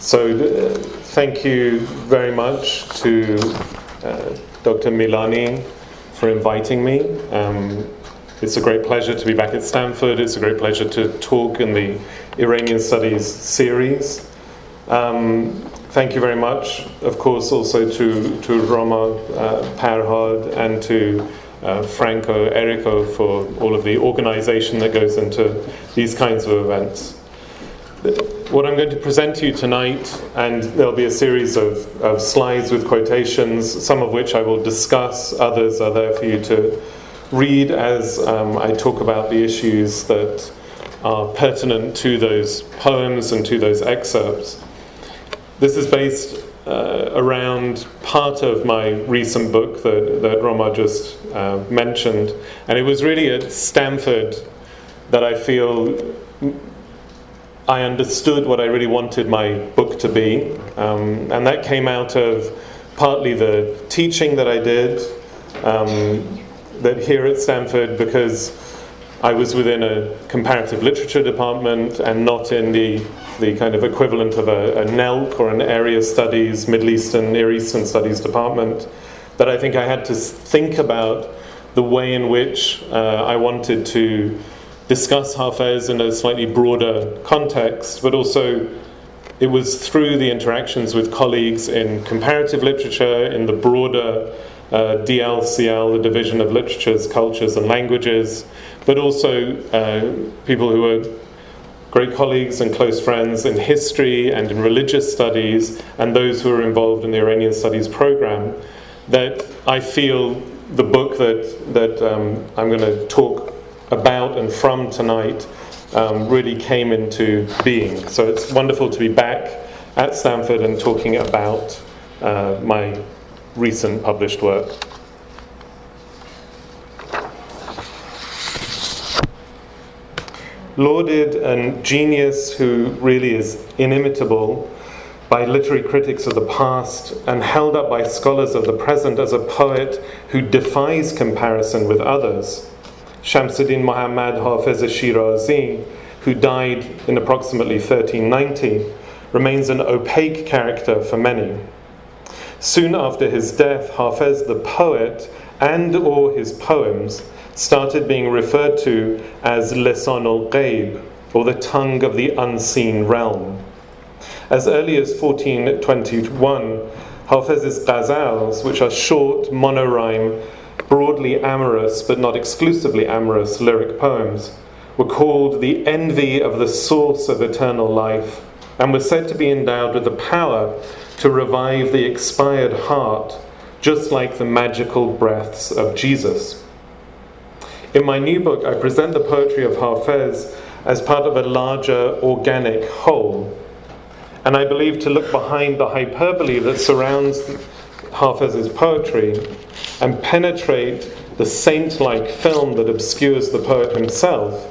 So, uh, thank you very much to uh, Dr. Milani for inviting me. Um, it's a great pleasure to be back at Stanford. It's a great pleasure to talk in the Iranian Studies series. Um, thank you very much, of course, also to, to Roma uh, and to uh, Franco Erico for all of the organization that goes into these kinds of events. What I'm going to present to you tonight, and there'll be a series of, of slides with quotations, some of which I will discuss, others are there for you to read as um, I talk about the issues that are pertinent to those poems and to those excerpts. This is based uh, around part of my recent book that, that Roma just uh, mentioned, and it was really at Stanford that I feel I understood what I really wanted my book to be, um, and that came out of partly the teaching that I did, um, that here at Stanford, because I was within a comparative literature department and not in the, the kind of equivalent of a, a NELC or an area studies, Middle Eastern, Near Eastern studies department, that I think I had to think about the way in which uh, I wanted to discuss Hafez in a slightly broader context, but also it was through the interactions with colleagues in comparative literature, in the broader uh, DLCL, the Division of Literatures, Cultures and Languages, but also uh, people who were great colleagues and close friends in history and in religious studies, and those who are involved in the Iranian Studies program, that I feel the book that, that um, I'm going to talk about and from tonight um, really came into being. So it's wonderful to be back at Stanford and talking about uh, my recent published work. Lauded and genius who really is inimitable by literary critics of the past and held up by scholars of the present as a poet who defies comparison with others Shamsuddin Muhammad Hafiz Shirazi, who died in approximately 1390, remains an opaque character for many. Soon after his death, Hafiz the poet and or his poems started being referred to as Lisan al-Ghaib, or the tongue of the unseen realm. As early as 1421, Hafez's ghazals, which are short monorhyme broadly amorous but not exclusively amorous lyric poems were called the envy of the source of eternal life and were said to be endowed with the power to revive the expired heart, just like the magical breaths of Jesus. In my new book, I present the poetry of Hafez as part of a larger organic whole. And I believe to look behind the hyperbole that surrounds Hafez's poetry and penetrate the saint like film that obscures the poet himself.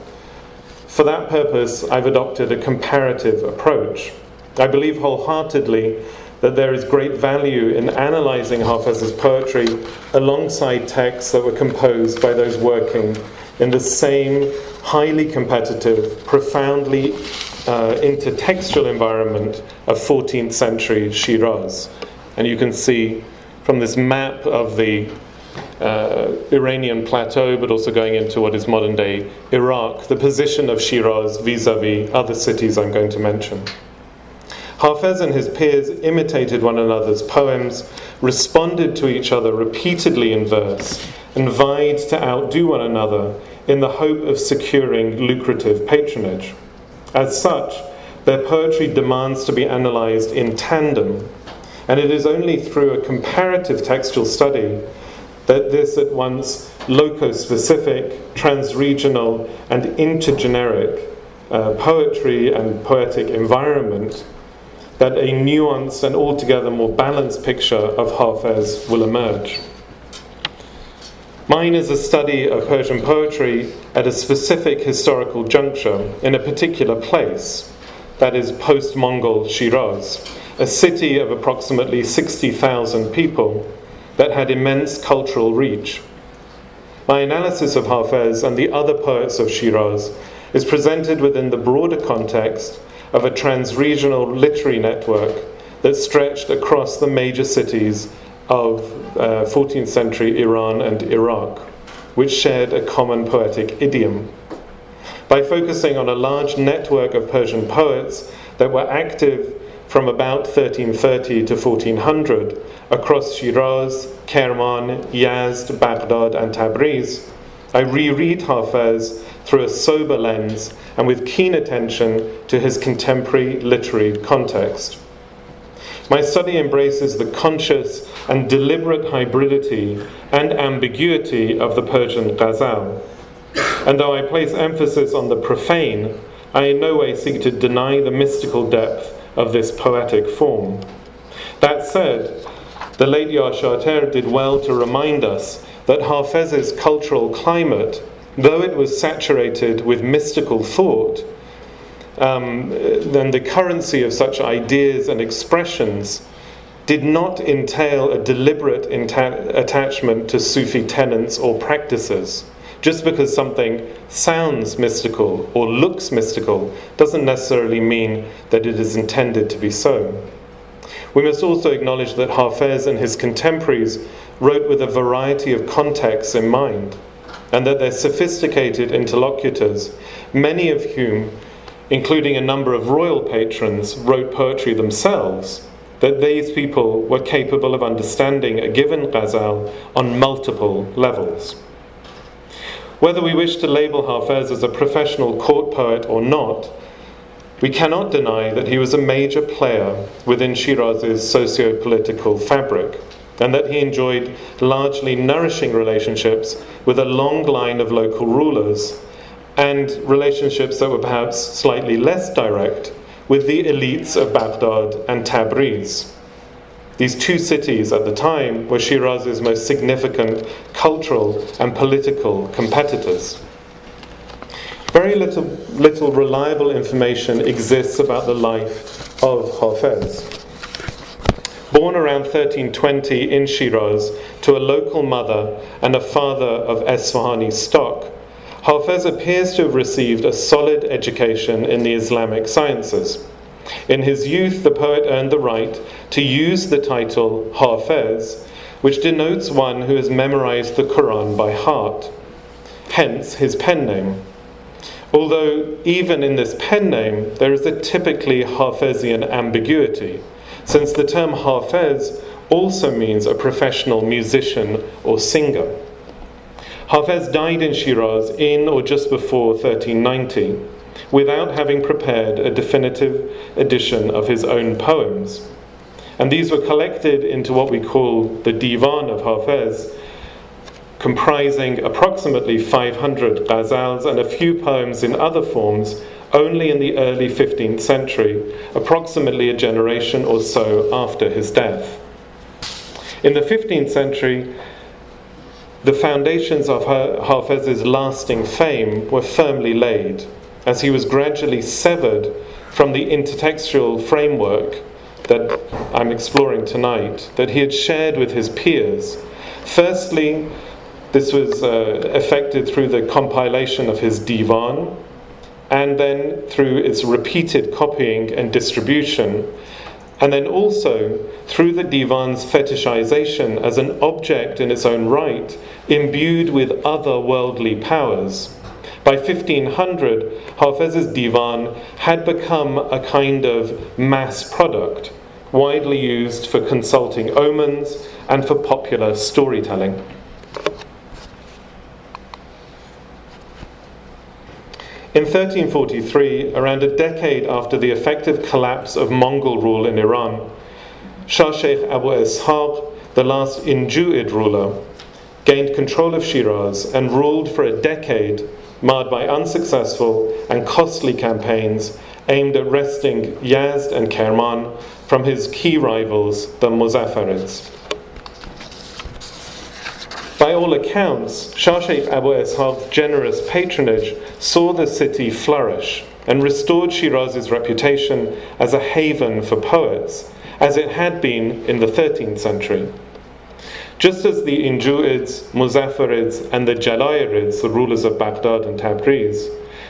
For that purpose, I've adopted a comparative approach. I believe wholeheartedly that there is great value in analyzing Hafez's poetry alongside texts that were composed by those working in the same highly competitive, profoundly uh, intertextual environment of 14th century Shiraz. And you can see from this map of the uh, Iranian plateau, but also going into what is modern day Iraq, the position of Shiraz vis a vis other cities I'm going to mention. Hafez and his peers imitated one another's poems, responded to each other repeatedly in verse, and vied to outdo one another in the hope of securing lucrative patronage. As such, their poetry demands to be analysed in tandem and it is only through a comparative textual study that this at once loco-specific, trans-regional, and intergeneric uh, poetry and poetic environment that a nuanced and altogether more balanced picture of Hafez will emerge. Mine is a study of Persian poetry at a specific historical juncture in a particular place, that is post Mongol Shiraz, a city of approximately 60,000 people that had immense cultural reach. My analysis of Hafez and the other poets of Shiraz is presented within the broader context of a trans-regional literary network that stretched across the major cities of uh, 14th century Iran and Iraq, which shared a common poetic idiom. By focusing on a large network of Persian poets that were active from about 1330 to 1400 across Shiraz, Kerman, Yazd, Baghdad, and Tabriz, I reread Hafez through a sober lens and with keen attention to his contemporary literary context. My study embraces the conscious and deliberate hybridity and ambiguity of the Persian ghazal. And though I place emphasis on the profane, I in no way seek to deny the mystical depth of this poetic form. That said, the late Yar did well to remind us that Hafez's cultural climate, though it was saturated with mystical thought, um, then the currency of such ideas and expressions did not entail a deliberate inta- attachment to Sufi tenets or practices. Just because something sounds mystical or looks mystical doesn't necessarily mean that it is intended to be so. We must also acknowledge that Hafez and his contemporaries wrote with a variety of contexts in mind, and that their sophisticated interlocutors, many of whom, including a number of royal patrons, wrote poetry themselves, that these people were capable of understanding a given ghazal on multiple levels. Whether we wish to label Hafez as a professional court poet or not, we cannot deny that he was a major player within Shiraz's socio political fabric, and that he enjoyed largely nourishing relationships with a long line of local rulers, and relationships that were perhaps slightly less direct with the elites of Baghdad and Tabriz. These two cities at the time were Shiraz's most significant cultural and political competitors. Very little, little reliable information exists about the life of Hafez. Born around 1320 in Shiraz to a local mother and a father of Esfahani stock, Hafez appears to have received a solid education in the Islamic sciences. In his youth, the poet earned the right to use the title Hafez, which denotes one who has memorized the Quran by heart, hence his pen name. Although, even in this pen name, there is a typically Hafezian ambiguity, since the term Hafez also means a professional musician or singer. Hafez died in Shiraz in or just before 1390 without having prepared a definitive edition of his own poems. And these were collected into what we call the Divan of Hafez, comprising approximately 500 ghazals and a few poems in other forms only in the early 15th century, approximately a generation or so after his death. In the 15th century, the foundations of Hafez's lasting fame were firmly laid as he was gradually severed from the intertextual framework that I'm exploring tonight, that he had shared with his peers. Firstly, this was uh, effected through the compilation of his divan, and then through its repeated copying and distribution, and then also through the divan's fetishization as an object in its own right, imbued with other worldly powers. By 1500, Hafez's divan had become a kind of mass product, widely used for consulting omens and for popular storytelling. In 1343, around a decade after the effective collapse of Mongol rule in Iran, Shah Sheikh Abu Ishaq, the last Injuid ruler, gained control of Shiraz and ruled for a decade marred by unsuccessful and costly campaigns aimed at wresting Yazd and Kerman from his key rivals, the Muzaffarids. By all accounts, Shah Sheikh Abu Ishaq's generous patronage saw the city flourish and restored Shiraz's reputation as a haven for poets, as it had been in the 13th century. Just as the Injuids, Muzaffarids, and the Jalayirids, the rulers of Baghdad and Tabriz,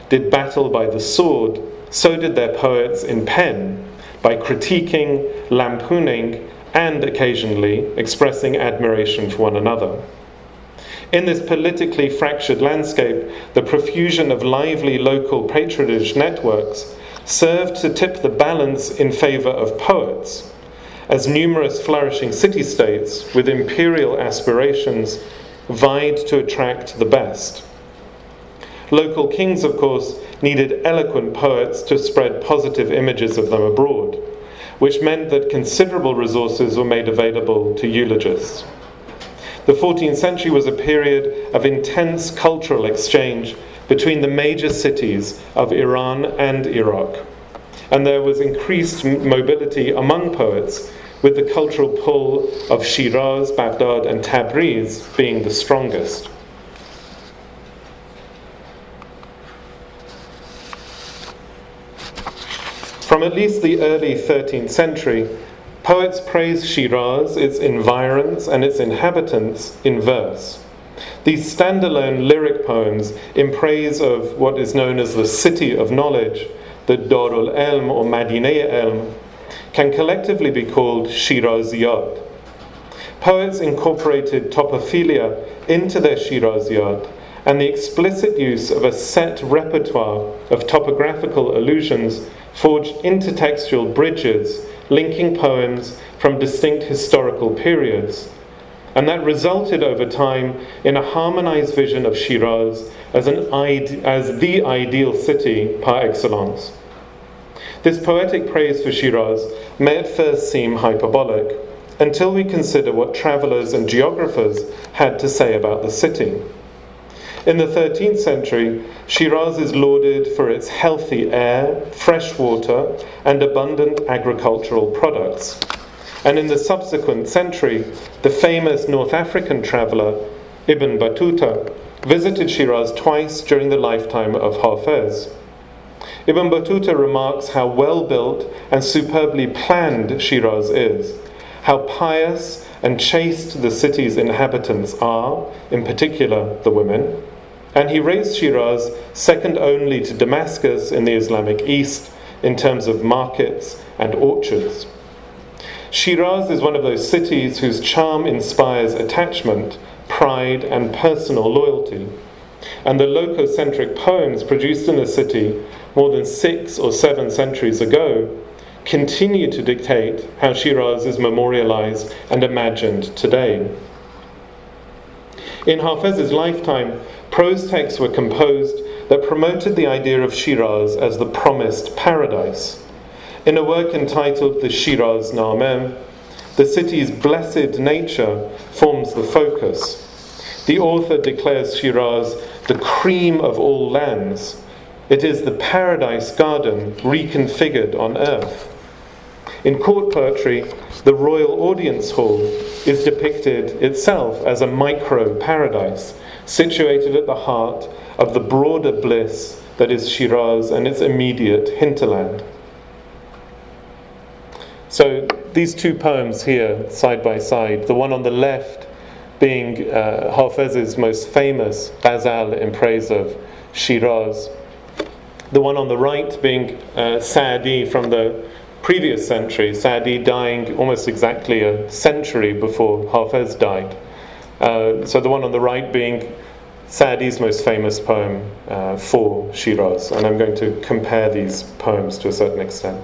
did battle by the sword so did their poets in pen, by critiquing, lampooning, and occasionally expressing admiration for one another. In this politically fractured landscape, the profusion of lively local patronage networks served to tip the balance in favour of poets, as numerous flourishing city states with imperial aspirations vied to attract the best. Local kings, of course, needed eloquent poets to spread positive images of them abroad, which meant that considerable resources were made available to eulogists. The 14th century was a period of intense cultural exchange between the major cities of Iran and Iraq, and there was increased mobility among poets, with the cultural pull of Shiraz, Baghdad, and Tabriz being the strongest. From at least the early 13th century, poets praise Shiraz, its environs, and its inhabitants in verse. These standalone lyric poems in praise of what is known as the city of knowledge, the Darul Elm or Madineh Elm, can collectively be called Shiraziyat. Poets incorporated topophilia into their Shiraziyat and the explicit use of a set repertoire of topographical allusions forged intertextual bridges linking poems from distinct historical periods. And that resulted over time in a harmonized vision of Shiraz as, an ide- as the ideal city par excellence. This poetic praise for Shiraz may at first seem hyperbolic until we consider what travellers and geographers had to say about the city. In the 13th century, Shiraz is lauded for its healthy air, fresh water, and abundant agricultural products. And in the subsequent century, the famous North African traveller Ibn Battuta visited Shiraz twice during the lifetime of Hafez. Ibn Battuta remarks how well built and superbly planned Shiraz is, how pious and chaste the city's inhabitants are, in particular the women, and he raised Shiraz second only to Damascus in the Islamic East in terms of markets and orchards. Shiraz is one of those cities whose charm inspires attachment, pride, and personal loyalty. And the lococentric poems produced in the city more than six or seven centuries ago continue to dictate how Shiraz is memorialized and imagined today. In Hafez's lifetime, prose texts were composed that promoted the idea of Shiraz as the promised paradise. In a work entitled the Shiraz Nameh, the city's blessed nature forms the focus. The author declares Shiraz the cream of all lands. It is the paradise garden reconfigured on earth. In court poetry, the royal audience hall is depicted itself as a micro paradise, situated at the heart of the broader bliss that is Shiraz and its immediate hinterland. So these two poems here, side by side, the one on the left being uh, Hafez's most famous ghazal in praise of Shiraz, the one on the right being uh, Sa'di from the previous century, Sa'di dying almost exactly a century before Hafez died. Uh, so the one on the right being Sa'di's most famous poem uh, for Shiraz, and I'm going to compare these poems to a certain extent.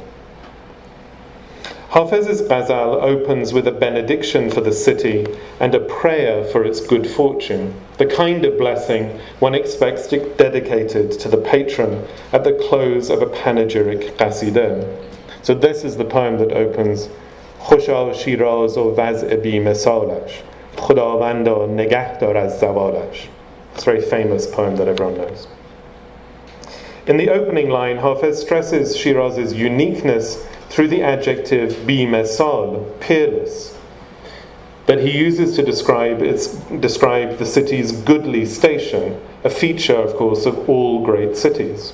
Hafez's ghazal opens with a benediction for the city and a prayer for its good fortune, the kind of blessing one expects dedicated to the patron at the close of a panegyric qasidah. So this is the poem that opens خوشا شیراز و وضع بی مثالش خداوندا نگه دار از زوالش It's a very famous poem that everyone knows. In the opening line, Hafez stresses Shiraz's uniqueness through the adjective bi mesal, peerless. But he uses to describe, its, describe the city's goodly station, a feature, of course, of all great cities.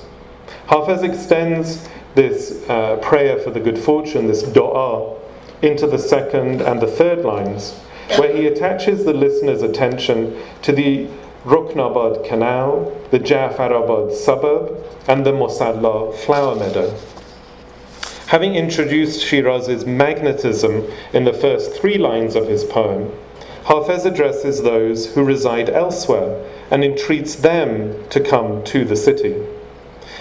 Hafez extends this uh, prayer for the good fortune, this dua, into the second and the third lines, where he attaches the listener's attention to the Ruknabad Canal, the Jafarabad suburb, and the Mosalla flower meadow. Having introduced Shiraz's magnetism in the first three lines of his poem, Hafez addresses those who reside elsewhere and entreats them to come to the city.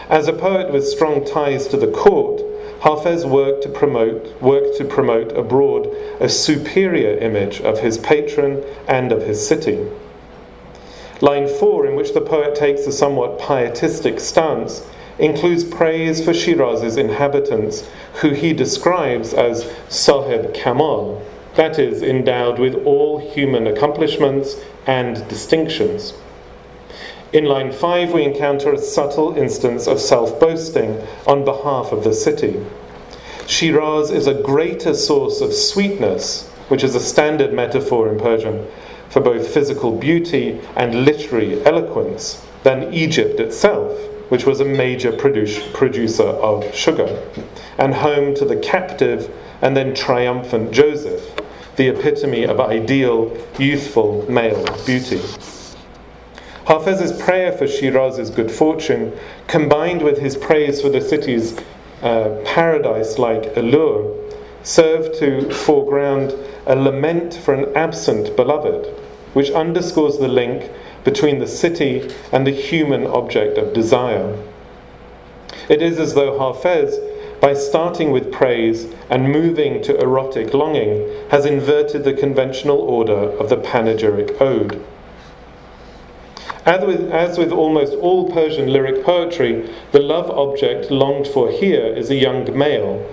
As a poet with strong ties to the court, Hafez worked to promote, worked to promote abroad a superior image of his patron and of his city. Line 4, in which the poet takes a somewhat pietistic stance, includes praise for Shiraz's inhabitants, who he describes as Sahib Kamal, that is, endowed with all human accomplishments and distinctions. In line 5, we encounter a subtle instance of self boasting on behalf of the city. Shiraz is a greater source of sweetness, which is a standard metaphor in Persian for both physical beauty and literary eloquence, than Egypt itself, which was a major produce, producer of sugar, and home to the captive and then triumphant Joseph, the epitome of ideal, youthful male beauty. Hafez's prayer for Shiraz's good fortune, combined with his praise for the city's uh, paradise like allure, served to foreground a lament for an absent beloved, which underscores the link between the city and the human object of desire. It is as though Hafez, by starting with praise and moving to erotic longing, has inverted the conventional order of the panegyric ode. As with, as with, almost all Persian lyric poetry, the love object longed for here is a young male,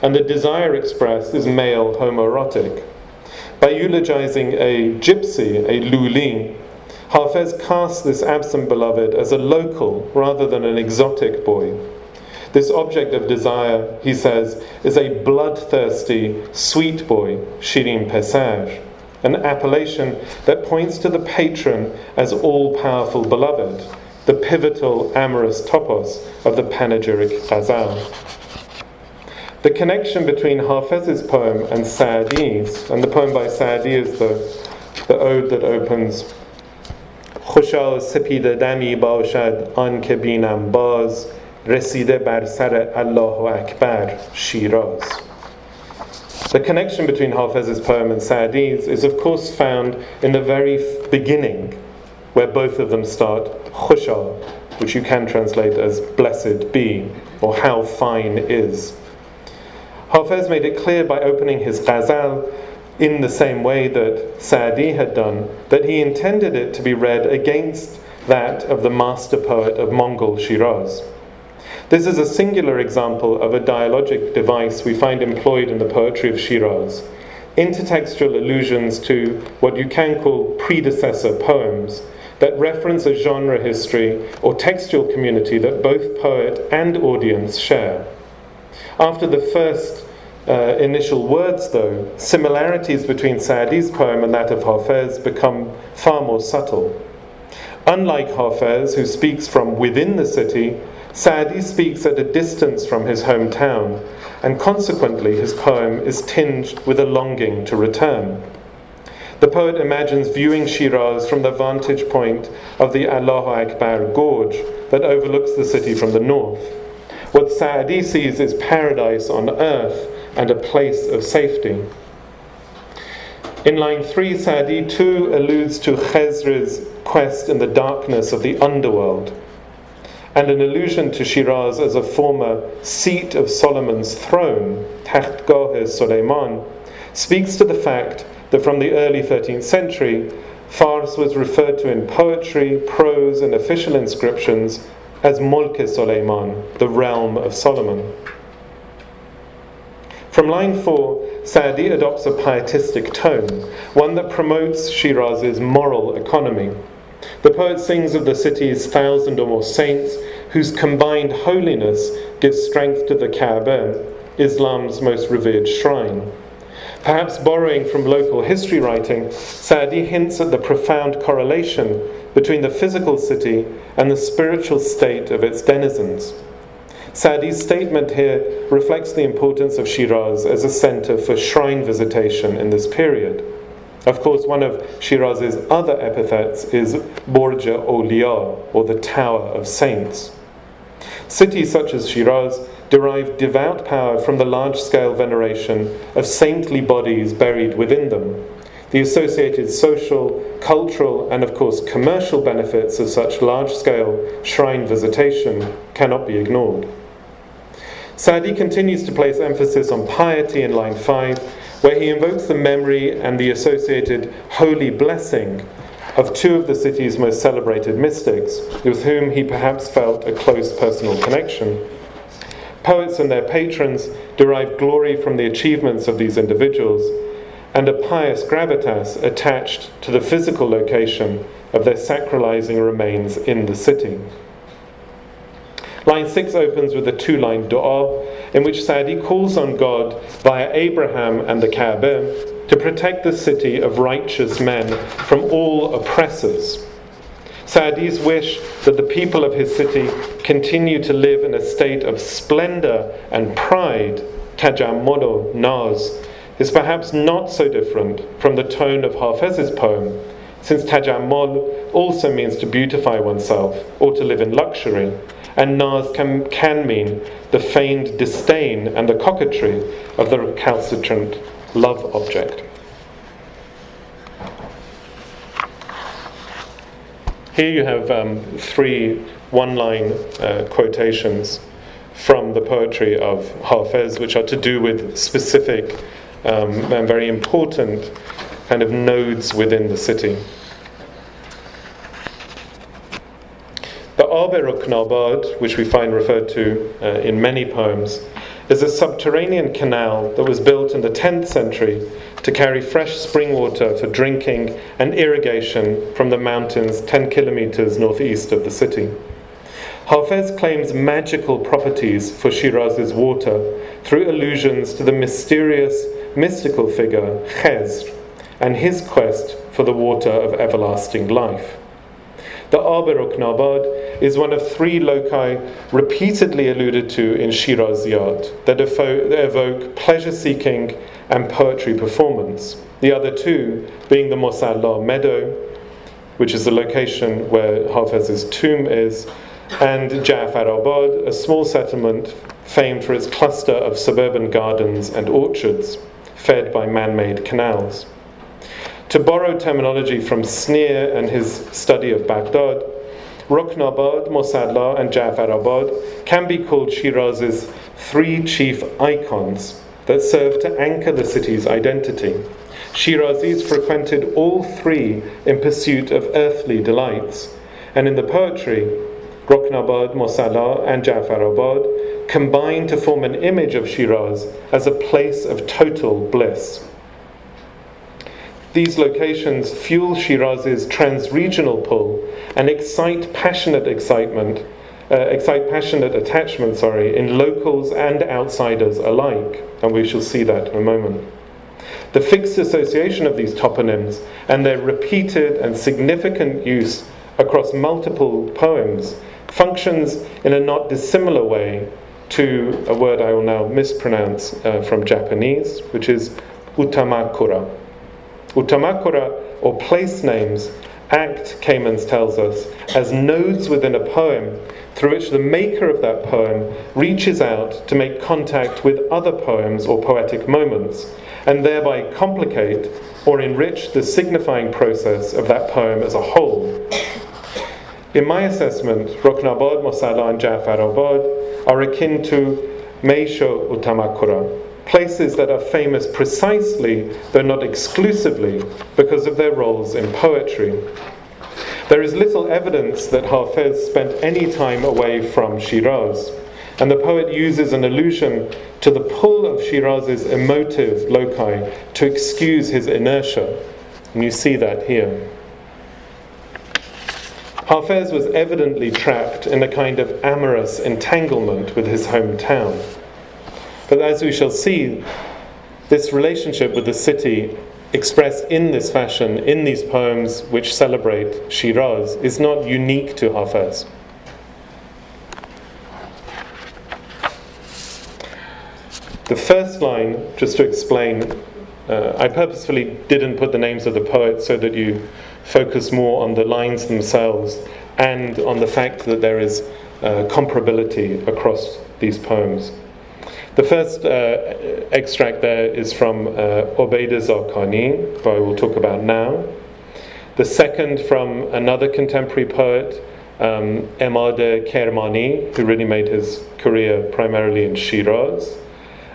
and the desire expressed is male homoerotic. By eulogizing a gypsy, a luli, Hafez casts this absent beloved as a local rather than an exotic boy. This object of desire, he says, is a bloodthirsty, sweet boy, Shirin Pesar, an appellation that points to the patron as all powerful beloved, the pivotal amorous topos of the panegyric ghazal. The connection between Hafez's poem and Saadi's, and the poem by Saadi is the, the ode that opens خوشا سپید دمی باشد آن که بینم باز رسیده بر سر الله اکبر شیراز The connection between Hafez's poem and Saadi's is of course found in the very beginning where both of them start khusha which you can translate as blessed be or how fine is Hafez made it clear by opening his ghazal in the same way that Saadi had done that he intended it to be read against that of the master poet of Mongol Shiraz. This is a singular example of a dialogic device we find employed in the poetry of Shiraz. Intertextual allusions to what you can call predecessor poems that reference a genre history or textual community that both poet and audience share. After the first uh, initial words, though, similarities between Saadi's poem and that of Hafez become far more subtle. Unlike Hafez, who speaks from within the city, Saadi speaks at a distance from his hometown, and consequently his poem is tinged with a longing to return. The poet imagines viewing Shiraz from the vantage point of the Allahu Akbar gorge that overlooks the city from the north. What Saadi sees is paradise on earth and a place of safety. In line 3, Saadi too alludes to Khezr's quest in the darkness of the underworld, and an allusion to Shiraz as a former seat of Solomon's throne, Takhtgah Suleiman, speaks to the fact that from the early 13th century, Fars was referred to in poetry, prose, and official inscriptions as Mulk Suleiman, the realm of Solomon. From line 4, Saadi adopts a pietistic tone, one that promotes Shiraz's moral economy. The poet sings of the city's thousand or more saints whose combined holiness gives strength to the Kaaba, Islam's most revered shrine. Perhaps borrowing from local history writing, Saadi hints at the profound correlation between the physical city and the spiritual state of its denizens. Saadi's statement here reflects the importance of Shiraz as a center for shrine visitation in this period. Of course, one of Shiraz's other epithets is Borja Awliya, or the Tower of Saints. Cities such as Shiraz derive devout power from the large scale veneration of saintly bodies buried within them. The associated social, cultural, and of course commercial benefits of such large scale shrine visitation cannot be ignored. Saadi continues to place emphasis on piety in line 5, where he invokes the memory and the associated holy blessing of two of the city's most celebrated mystics, with whom he perhaps felt a close personal connection. Poets and their patrons derive glory from the achievements of these individuals, and a pious gravitas attached to the physical location of their sacralizing remains in the city. Line 6 opens with a two line dua in which Saadi calls on God via Abraham and the Kaaba to protect the city of righteous men from all oppressors. Saadi's wish that the people of his city continue to live in a state of splendor and pride, tajammul naz, is perhaps not so different from the tone of Hafez's poem, since tajammul also means to beautify oneself or to live in luxury, and naz can, can mean the feigned disdain and the coquetry of the recalcitrant love object. Here you have um, three one line uh, quotations from the poetry of Hafez, which are to do with specific um, and very important kind of nodes within the city. Abe which we find referred to uh, in many poems, is a subterranean canal that was built in the 10th century to carry fresh spring water for drinking and irrigation from the mountains 10 kilometers northeast of the city. Hafez claims magical properties for Shiraz's water through allusions to the mysterious, mystical figure Khezr and his quest for the water of everlasting life. The Ab-e Ruknabad is one of three loci repeatedly alluded to in Shiraziyat that evoke pleasure seeking and poetry performance. The other two being the Mosalla meadow, which is the location where Hafez's tomb is, and Ja'far Abad, a small settlement famed for its cluster of suburban gardens and orchards, fed by man made canals. To borrow terminology from Sneer and his study of Baghdad, Ruknabad, Mosalla, and Ja'farabad can be called Shiraz's three chief icons that serve to anchor the city's identity. Shirazis frequented all three in pursuit of earthly delights, and in the poetry, Ruknabad, Mosalla, and Ja'farabad combine to form an image of Shiraz as a place of total bliss. These locations fuel Shiraz's trans-regional pull and excite passionate excitement, uh, excite passionate attachment, sorry, in locals and outsiders alike, and we shall see that in a moment. The fixed association of these toponyms and their repeated and significant use across multiple poems functions in a not dissimilar way to a word I will now mispronounce uh, from Japanese, which is utamakura. Utamakura, or place names, act, Kamens tells us, as nodes within a poem through which the maker of that poem reaches out to make contact with other poems or poetic moments, and thereby complicate or enrich the signifying process of that poem as a whole. In my assessment, Ruknabad, Mosalla, and Jafar Ja'farabad are akin to Meisho Utamakura, places that are famous precisely, though not exclusively, because of their roles in poetry. There is little evidence that Hafez spent any time away from Shiraz, and the poet uses an allusion to the pull of Shiraz's emotive loci to excuse his inertia. And you see that here. Hafez was evidently trapped in a kind of amorous entanglement with his hometown. But as we shall see, this relationship with the city expressed in this fashion, in these poems which celebrate Shiraz, is not unique to Hafez. The first line, just to explain uh, I purposefully didn't put the names of the poets so that you focus more on the lines themselves and on the fact that there is uh, comparability across these poems. The first uh, extract there is from uh, Obeid Zakani, who I will talk about now. The second from another contemporary poet, um, Emad Kermani, who really made his career primarily in Shiraz.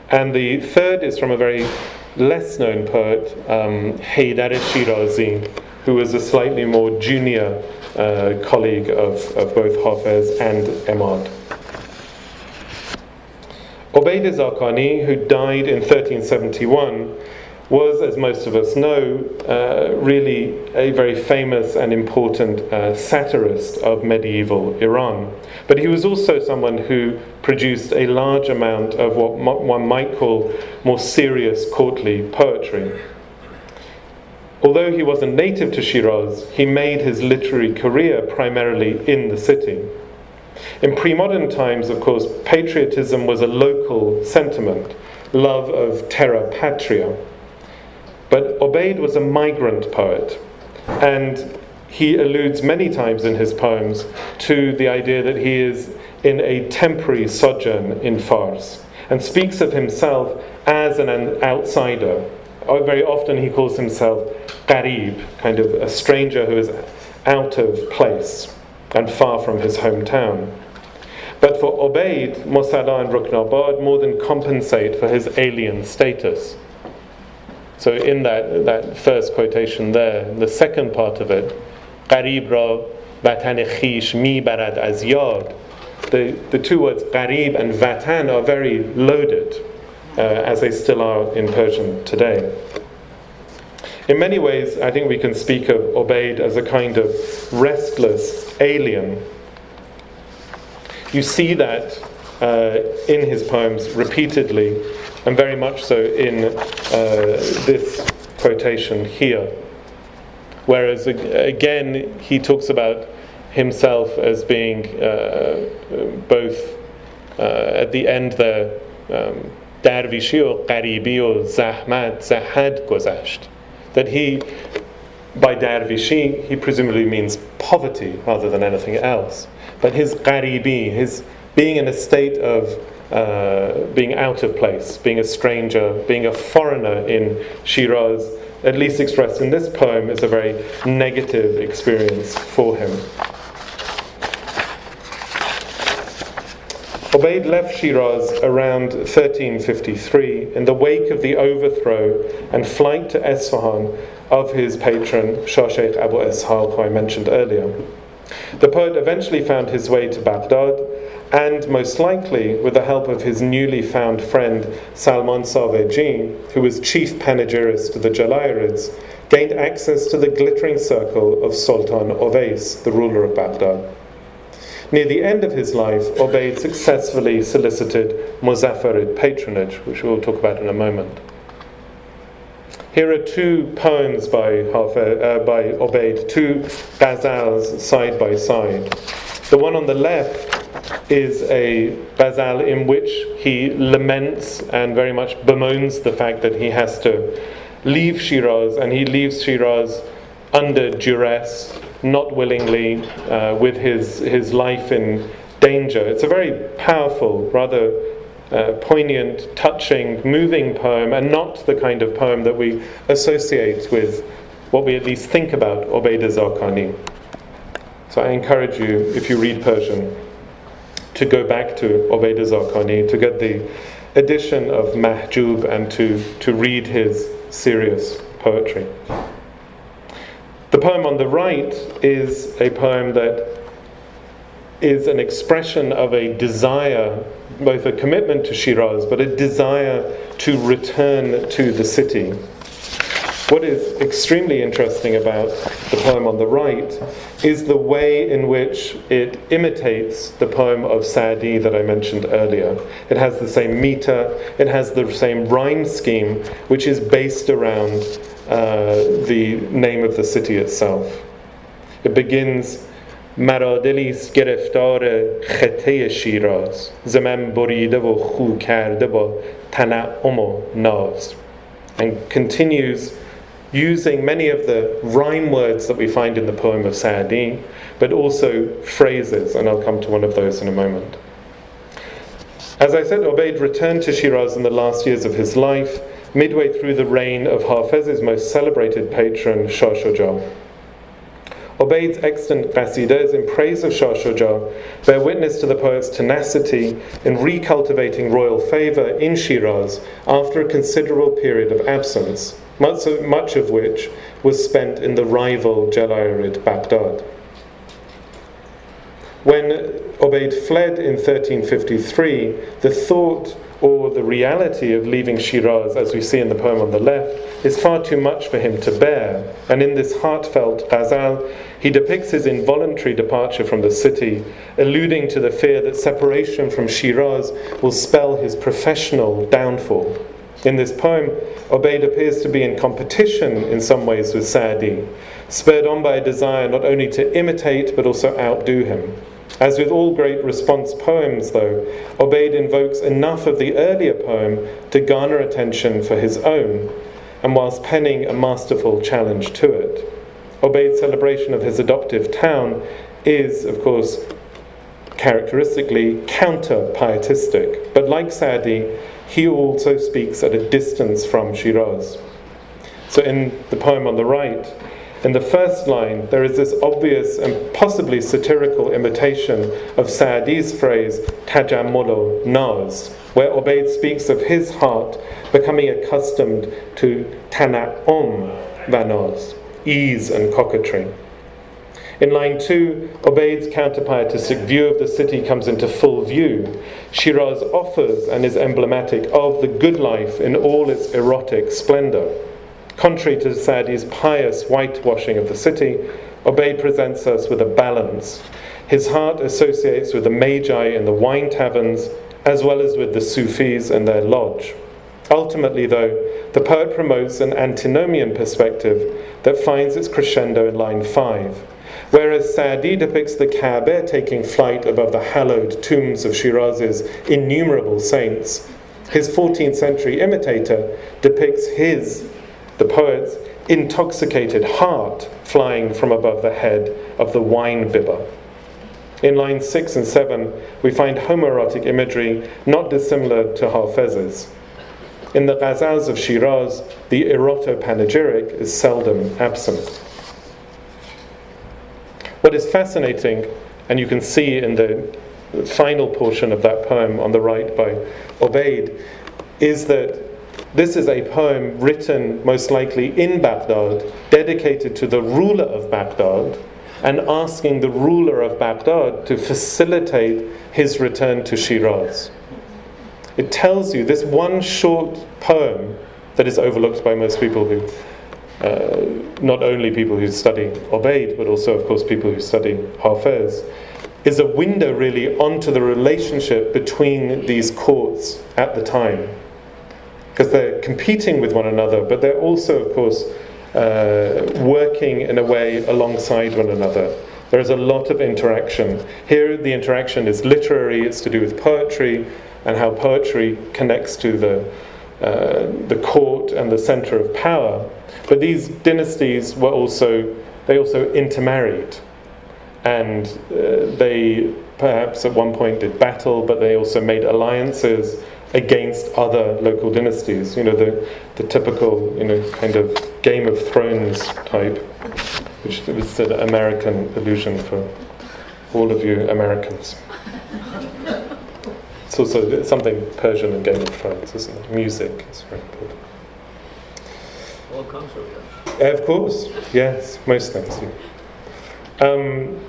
And the third is from a very less known poet, um, Haydar Shirazi, who was a slightly more junior uh, colleague of, of both Hafez and Emad. Obeid Zakani, who died in 1371, was, as most of us know, uh, really a very famous and important uh, satirist of medieval Iran. But he was also someone who produced a large amount of what one might call more serious courtly poetry. Although he wasn't native to Shiraz, he made his literary career primarily in the city. In pre modern times, of course, patriotism was a local sentiment, love of terra patria. But Obeid was a migrant poet, and he alludes many times in his poems to the idea that he is in a temporary sojourn in Fars and speaks of himself as an outsider. Uh, very often he calls himself Qarib, kind of a stranger who is out of place and far from his hometown. But for Obeid, Mosalla, and Ruknabad more than compensate for his alien status. So, in that, that first quotation there, the second part of it, Qarib ra vatan khish mi barad az yad. The, the two words Qarib and vatan are very loaded, uh, as they still are in Persian today. In many ways, I think we can speak of Obeid as a kind of restless alien. You see that uh, in his poems repeatedly, and very much so in uh, this quotation here. Whereas again, he talks about himself as being uh, both uh, at the end there, درویشی و غریبی و زحمت زهد گذشت that he by dervishi he presumably means poverty rather than anything else but his qaribi his being in a state of uh, being out of place, being a stranger, being a foreigner in Shiraz, at least expressed in this poem, is a very negative experience for him. Obeid left Shiraz around 1353 in the wake of the overthrow and flight to Esfahan of his patron Shah Sheikh Abu Ishaq, who I mentioned earlier. The poet eventually found his way to Baghdad and, most likely, with the help of his newly found friend Salman Saveji, who was chief panegyrist to the Jalayirids, gained access to the glittering circle of Sultan Owais, the ruler of Baghdad. Near the end of his life, Obeid successfully solicited Muzaffarid patronage, which we'll talk about in a moment. Here are two poems by, uh, by Obeid, two ghazals side by side. The one on the left is a ghazal in which he laments and very much bemoans the fact that he has to leave Shiraz, and he leaves Shiraz under duress not willingly, uh, with his, his life in danger. It's a very powerful, rather uh, poignant, touching, moving poem, and not the kind of poem that we associate with what we at least think about Obeid Zakani. So I encourage you, if you read Persian, to go back to Obeid Zakani, to get the edition of Mahjub and to, to read his serious poetry. The poem on the right is a poem that is an expression of a desire, both a commitment to Shiraz, but a desire to return to the city. What is extremely interesting about the poem on the right is the way in which it imitates the poem of Sa'di that I mentioned earlier. It has the same meter, it has the same rhyme scheme, which is based around uh, the name of the city itself. It begins مرا دلیست گرفتار خطه شیراز زمن بریده و خو کرده با تنعم و ناز and continues using many of the rhyme words that we find in the poem of Sa'di, but also phrases, and I'll come to one of those in a moment. As I said, Obaid returned to Shiraz in the last years of his life, midway through the reign of Hafez's most celebrated patron, Shah Shuja. Obaid's extant qasidas in praise of Shah Shuja bear witness to the poet's tenacity in recultivating royal favour in Shiraz after a considerable period of absence, much of, much of which was spent in the rival Jalayirid Baghdad. When Obaid fled in 1353, the thought or the reality of leaving Shiraz, as we see in the poem on the left, is far too much for him to bear. And in this heartfelt ghazal, he depicts his involuntary departure from the city, alluding to the fear that separation from Shiraz will spell his professional downfall. In this poem, Obaid appears to be in competition in some ways with Sa'di, spurred on by a desire not only to imitate but also outdo him. As with all great response poems, though, Obaid invokes enough of the earlier poem to garner attention for his own, and whilst penning a masterful challenge to it. Obaid's celebration of his adoptive town is, of course, characteristically counter pietistic, but like Saadi, he also speaks at a distance from Shiraz. So in the poem on the right, in the first line, there is this obvious and possibly satirical imitation of Sa'di's phrase, tajammulu naz, where Obaid speaks of his heart becoming accustomed to tana'um vanaz, ease and coquetry. In line 2, Obaid's counterpietistic view of the city comes into full view. Shiraz offers and is emblematic of the good life in all its erotic splendor. Contrary to Sa'di's pious whitewashing of the city, Obaid presents us with a balance. His heart associates with the magi in the wine taverns, as well as with the Sufis and their lodge. Ultimately, though, the poet promotes an antinomian perspective that finds its crescendo in line 5. Whereas Sa'di depicts the Kaaba taking flight above the hallowed tombs of Shiraz's innumerable saints, his 14th century imitator depicts his the poet's intoxicated heart flying from above the head of the wine bibber. In lines 6 and 7, we find homoerotic imagery not dissimilar to Hafez's. In the ghazals of Shiraz, the eroto-panegyric is seldom absent. What is fascinating, and you can see in the final portion of that poem on the right by Obaid, is that this is a poem written most likely in Baghdad, dedicated to the ruler of Baghdad, and asking the ruler of Baghdad to facilitate his return to Shiraz. It tells you this one short poem that is overlooked by most people who, uh, not only people who study Obaid, but also, of course, people who study Hafez, is a window really onto the relationship between these courts at the time because they're competing with one another, but they're also, of course, uh, working in a way alongside one another. There is a lot of interaction. Here, the interaction is literary, it's to do with poetry and how poetry connects to the, uh, the court and the center of power. But these dynasties were also, they also intermarried. And uh, they perhaps at one point did battle, but they also made alliances against other local dynasties. You know, the, the typical, you know, kind of Game of Thrones type, which is an American illusion for all of you Americans. It's also something Persian in Game of Thrones, isn't it? Music is very important. All comes from that. Of course, yes, most things. Um,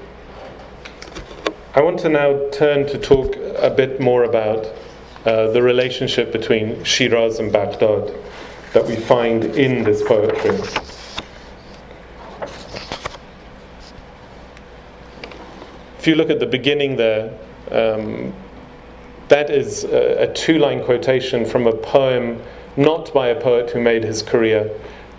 I want to now turn to talk a bit more about uh, the relationship between Shiraz and Baghdad that we find in this poetry. If you look at the beginning there, um, that is a, a two line quotation from a poem not by a poet who made his career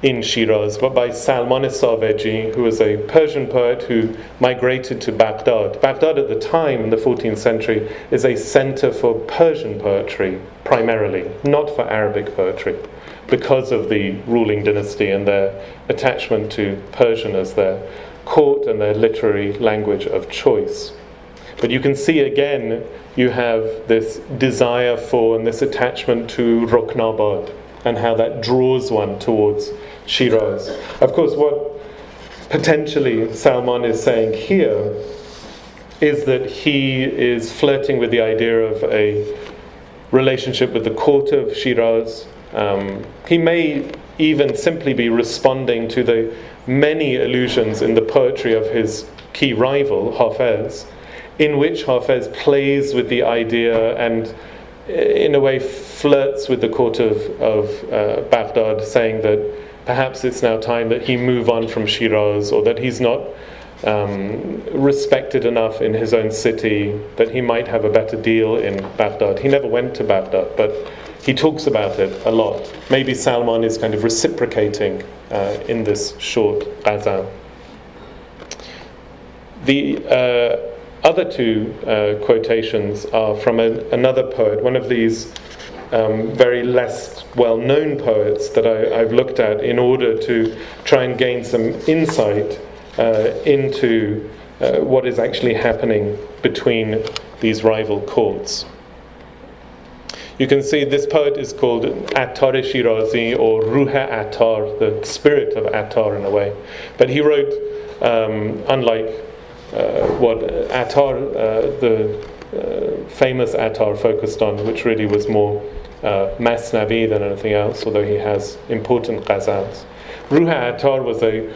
in Shiraz, but by Salman Saveji, who was a Persian poet who migrated to Baghdad. Baghdad at the time, in the 14th century, is a center for Persian poetry primarily, not for Arabic poetry, because of the ruling dynasty and their attachment to Persian as their court and their literary language of choice. But you can see again, you have this desire for and this attachment to Ruknabad and how that draws one towards Shiraz. Of course, what potentially Salman is saying here is that he is flirting with the idea of a relationship with the court of Shiraz. Um, he may even simply be responding to the many allusions in the poetry of his key rival, Hafez, in which Hafez plays with the idea and, in a way, flirts with the court of, of uh, Baghdad, saying that perhaps it's now time that he move on from Shiraz or that he's not um, respected enough in his own city, that he might have a better deal in Baghdad. He never went to Baghdad, but he talks about it a lot. Maybe Salman is kind of reciprocating uh, in this short ghazal. The uh, other two uh, quotations are from a, another poet, one of these um, very less well known poets that I, have looked at in order to try and gain some insight uh, into uh, what is actually happening between these rival courts. You can see this poet is called Attar Shirazi or Ruha Attar, the spirit of Attar in a way. But he wrote, um, unlike uh, what Attar, uh, the famous Attar, focused on, which really was more uh, Masnavi than anything else, although he has important ghazals. Ruha Attar was a,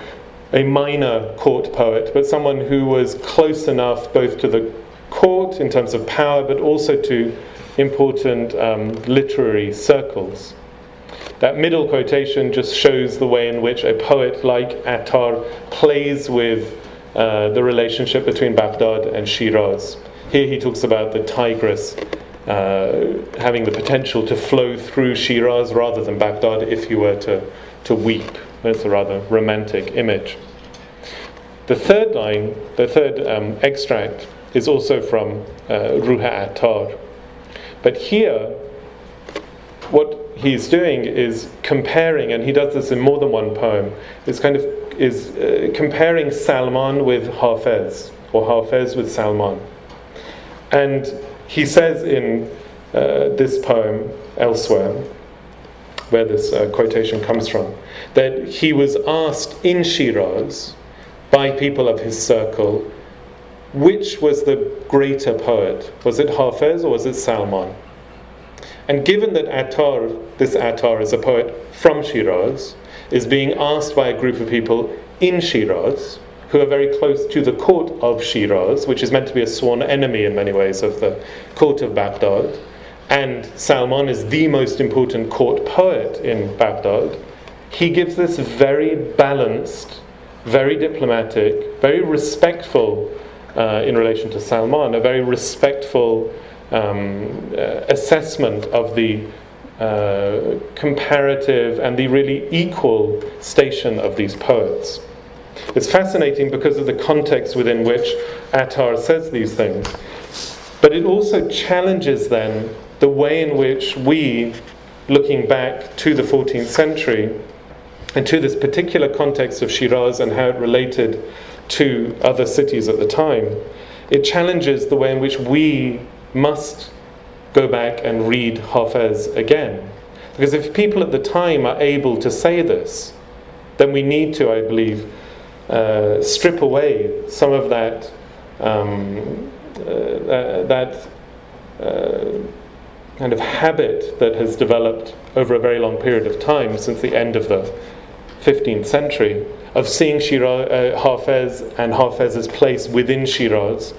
a minor court poet, but someone who was close enough both to the court in terms of power, but also to important um, literary circles. That middle quotation just shows the way in which a poet like Attar plays with uh, the relationship between Baghdad and Shiraz. Here he talks about the Tigris uh, having the potential to flow through Shiraz rather than Baghdad if you were to, to weep. That's a rather romantic image. The third line, the third um, extract, is also from uh, Ruha Attar. But here, what he's doing is comparing, and he does this in more than one poem, is kind of is uh, comparing Salman with Hafez, or Hafez with Salman. And he says in uh, this poem elsewhere, where this uh, quotation comes from, that he was asked in Shiraz by people of his circle which was the greater poet? Was it Hafez or was it Salman? And given that Attar, this Attar is a poet from Shiraz, is being asked by a group of people in Shiraz, who are very close to the court of Shiraz, which is meant to be a sworn enemy in many ways of the court of Baghdad. And Salman is the most important court poet in Baghdad. He gives this very balanced, very diplomatic, very respectful, uh, in relation to Salman, a very respectful um, uh, assessment of the uh, comparative and the really equal station of these poets. It's fascinating because of the context within which Attar says these things. But it also challenges then the way in which we, looking back to the 14th century and to this particular context of Shiraz and how it related to other cities at the time, it challenges the way in which we must go back and read Hafez again. Because if people at the time are able to say this, then we need to, I believe, uh, strip away some of that um, uh, that uh, kind of habit that has developed over a very long period of time since the end of the 15th century of seeing Shiraz, uh, Hafez and Hafez's place within Shiraz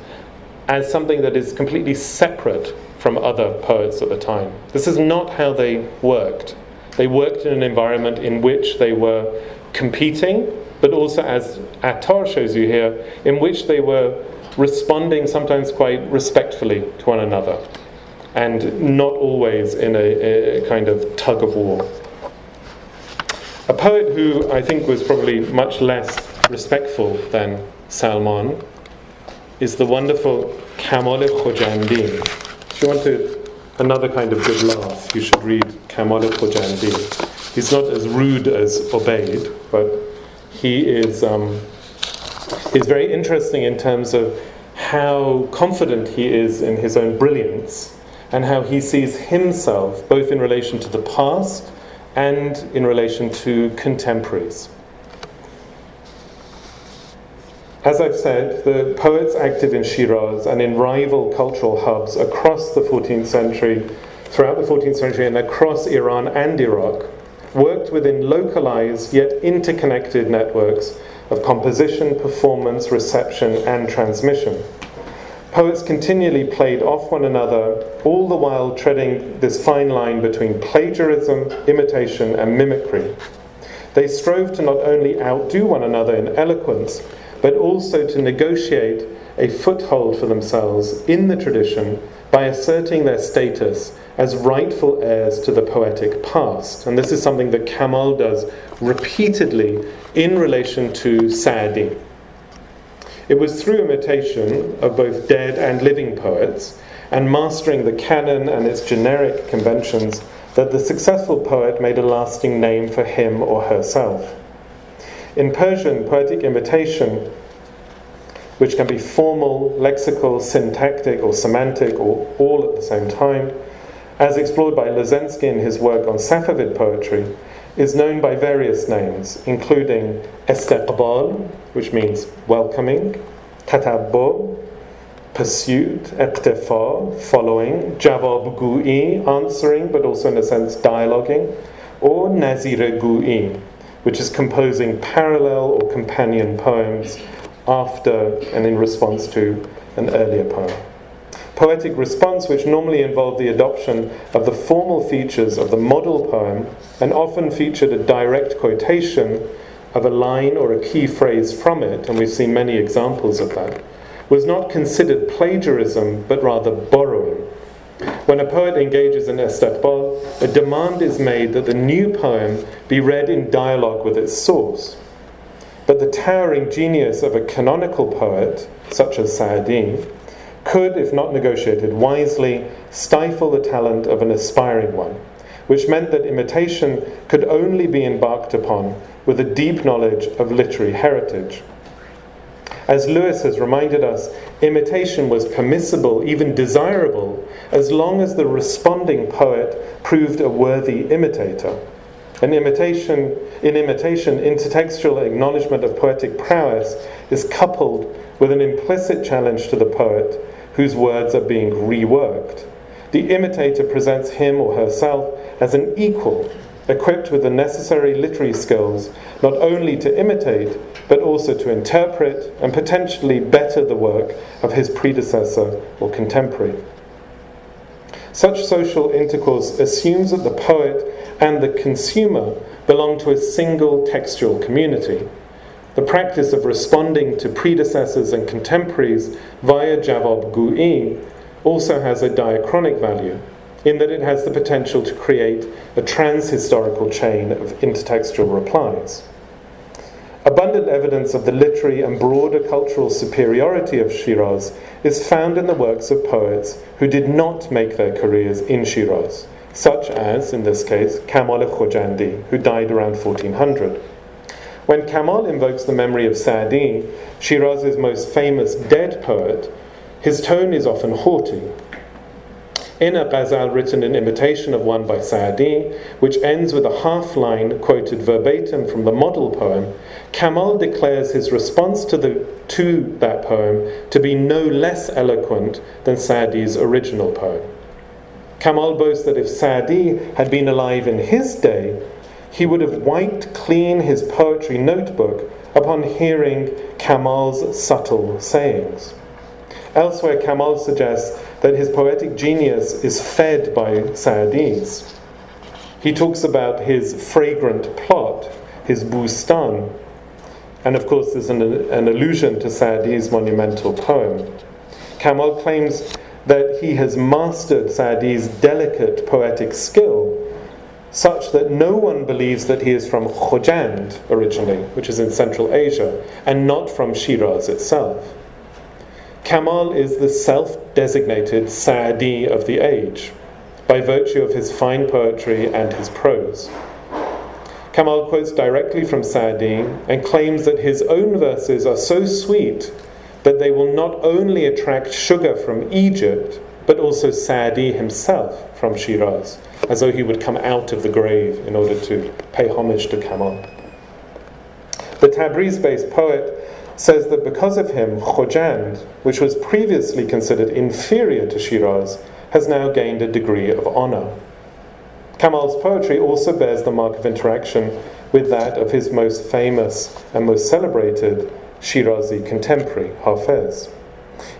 as something that is completely separate from other poets at the time. This is not how they worked. They worked in an environment in which they were competing but also, as Attar shows you here, in which they were responding sometimes quite respectfully to one another, and not always in a, a kind of tug of war. A poet who I think was probably much less respectful than Salman is the wonderful Kamal Khojandi. If you want to, another kind of good laugh, you should read Kamal Khojandi. He's not as rude as Obaid, but he is um, he's very interesting in terms of how confident he is in his own brilliance and how he sees himself both in relation to the past and in relation to contemporaries. As I've said, the poets active in Shiraz and in rival cultural hubs across the 14th century, throughout the 14th century, and across Iran and Iraq, worked within localized yet interconnected networks of composition, performance, reception, and transmission. Poets continually played off one another, all the while treading this fine line between plagiarism, imitation, and mimicry. They strove to not only outdo one another in eloquence, but also to negotiate a foothold for themselves in the tradition by asserting their status as rightful heirs to the poetic past. And this is something that Kamal does repeatedly in relation to Sa'di. It was through imitation of both dead and living poets and mastering the canon and its generic conventions that the successful poet made a lasting name for him or herself. In Persian, poetic imitation, which can be formal, lexical, syntactic, or semantic, or all at the same time, as explored by Losensky in his work on Safavid poetry, is known by various names, including istiqbal, which means welcoming, tatabbu, pursuit, iqtifa, following, jawab gu'i, answering, but also in a sense dialoguing, or nazir gu'i, which is composing parallel or companion poems after and in response to an earlier poem. Poetic response, which normally involved the adoption of the formal features of the model poem and often featured a direct quotation of a line or a key phrase from it, and we've seen many examples of that, was not considered plagiarism but rather borrowing. When a poet engages in istiqbal, a demand is made that the new poem be read in dialogue with its source. But the towering genius of a canonical poet, such as Sa'di, could, if not negotiated wisely, stifle the talent of an aspiring one, which meant that imitation could only be embarked upon with a deep knowledge of literary heritage. As Lewis has reminded us, imitation was permissible, even desirable, as long as the responding poet proved a worthy imitator. An imitation, in imitation, intertextual acknowledgement of poetic prowess is coupled with an implicit challenge to the poet whose words are being reworked. The imitator presents him or herself as an equal, equipped with the necessary literary skills not only to imitate, but also to interpret and potentially better the work of his predecessor or contemporary. Such social intercourse assumes that the poet and the consumer belong to a single textual community. The practice of responding to predecessors and contemporaries via Jawab Gu'i also has a diachronic value in that it has the potential to create a trans-historical chain of intertextual replies. Abundant evidence of the literary and broader cultural superiority of Shiraz is found in the works of poets who did not make their careers in Shiraz, such as, in this case, Kamal Khojandi, who died around 1400. When Kamal invokes the memory of Sa'di, Shiraz's most famous dead poet, his tone is often haughty, in a ghazal written in imitation of one by Sa'di, which ends with a half line quoted verbatim from the model poem, Kamal declares his response to, the, to that poem to be no less eloquent than Sa'di's original poem. Kamal boasts that if Sa'di had been alive in his day, he would have wiped clean his poetry notebook upon hearing Kamal's subtle sayings. Elsewhere, Kamal suggests that his poetic genius is fed by Saadi's. He talks about his fragrant plot, his bustan, and of course, there's an, an allusion to Saadi's monumental poem. Kamal claims that he has mastered Saadi's delicate poetic skill, such that no one believes that he is from Khojand originally, which is in Central Asia, and not from Shiraz itself. Kamal is the self designated Sa'di of the age, by virtue of his fine poetry and his prose. Kamal quotes directly from Sa'di and claims that his own verses are so sweet that they will not only attract sugar from Egypt, but also Sa'di himself from Shiraz, as though he would come out of the grave in order to pay homage to Kamal. The Tabriz based poet says that because of him, Khojand, which was previously considered inferior to Shiraz, has now gained a degree of honor. Kamal's poetry also bears the mark of interaction with that of his most famous and most celebrated Shirazi contemporary, Hafez.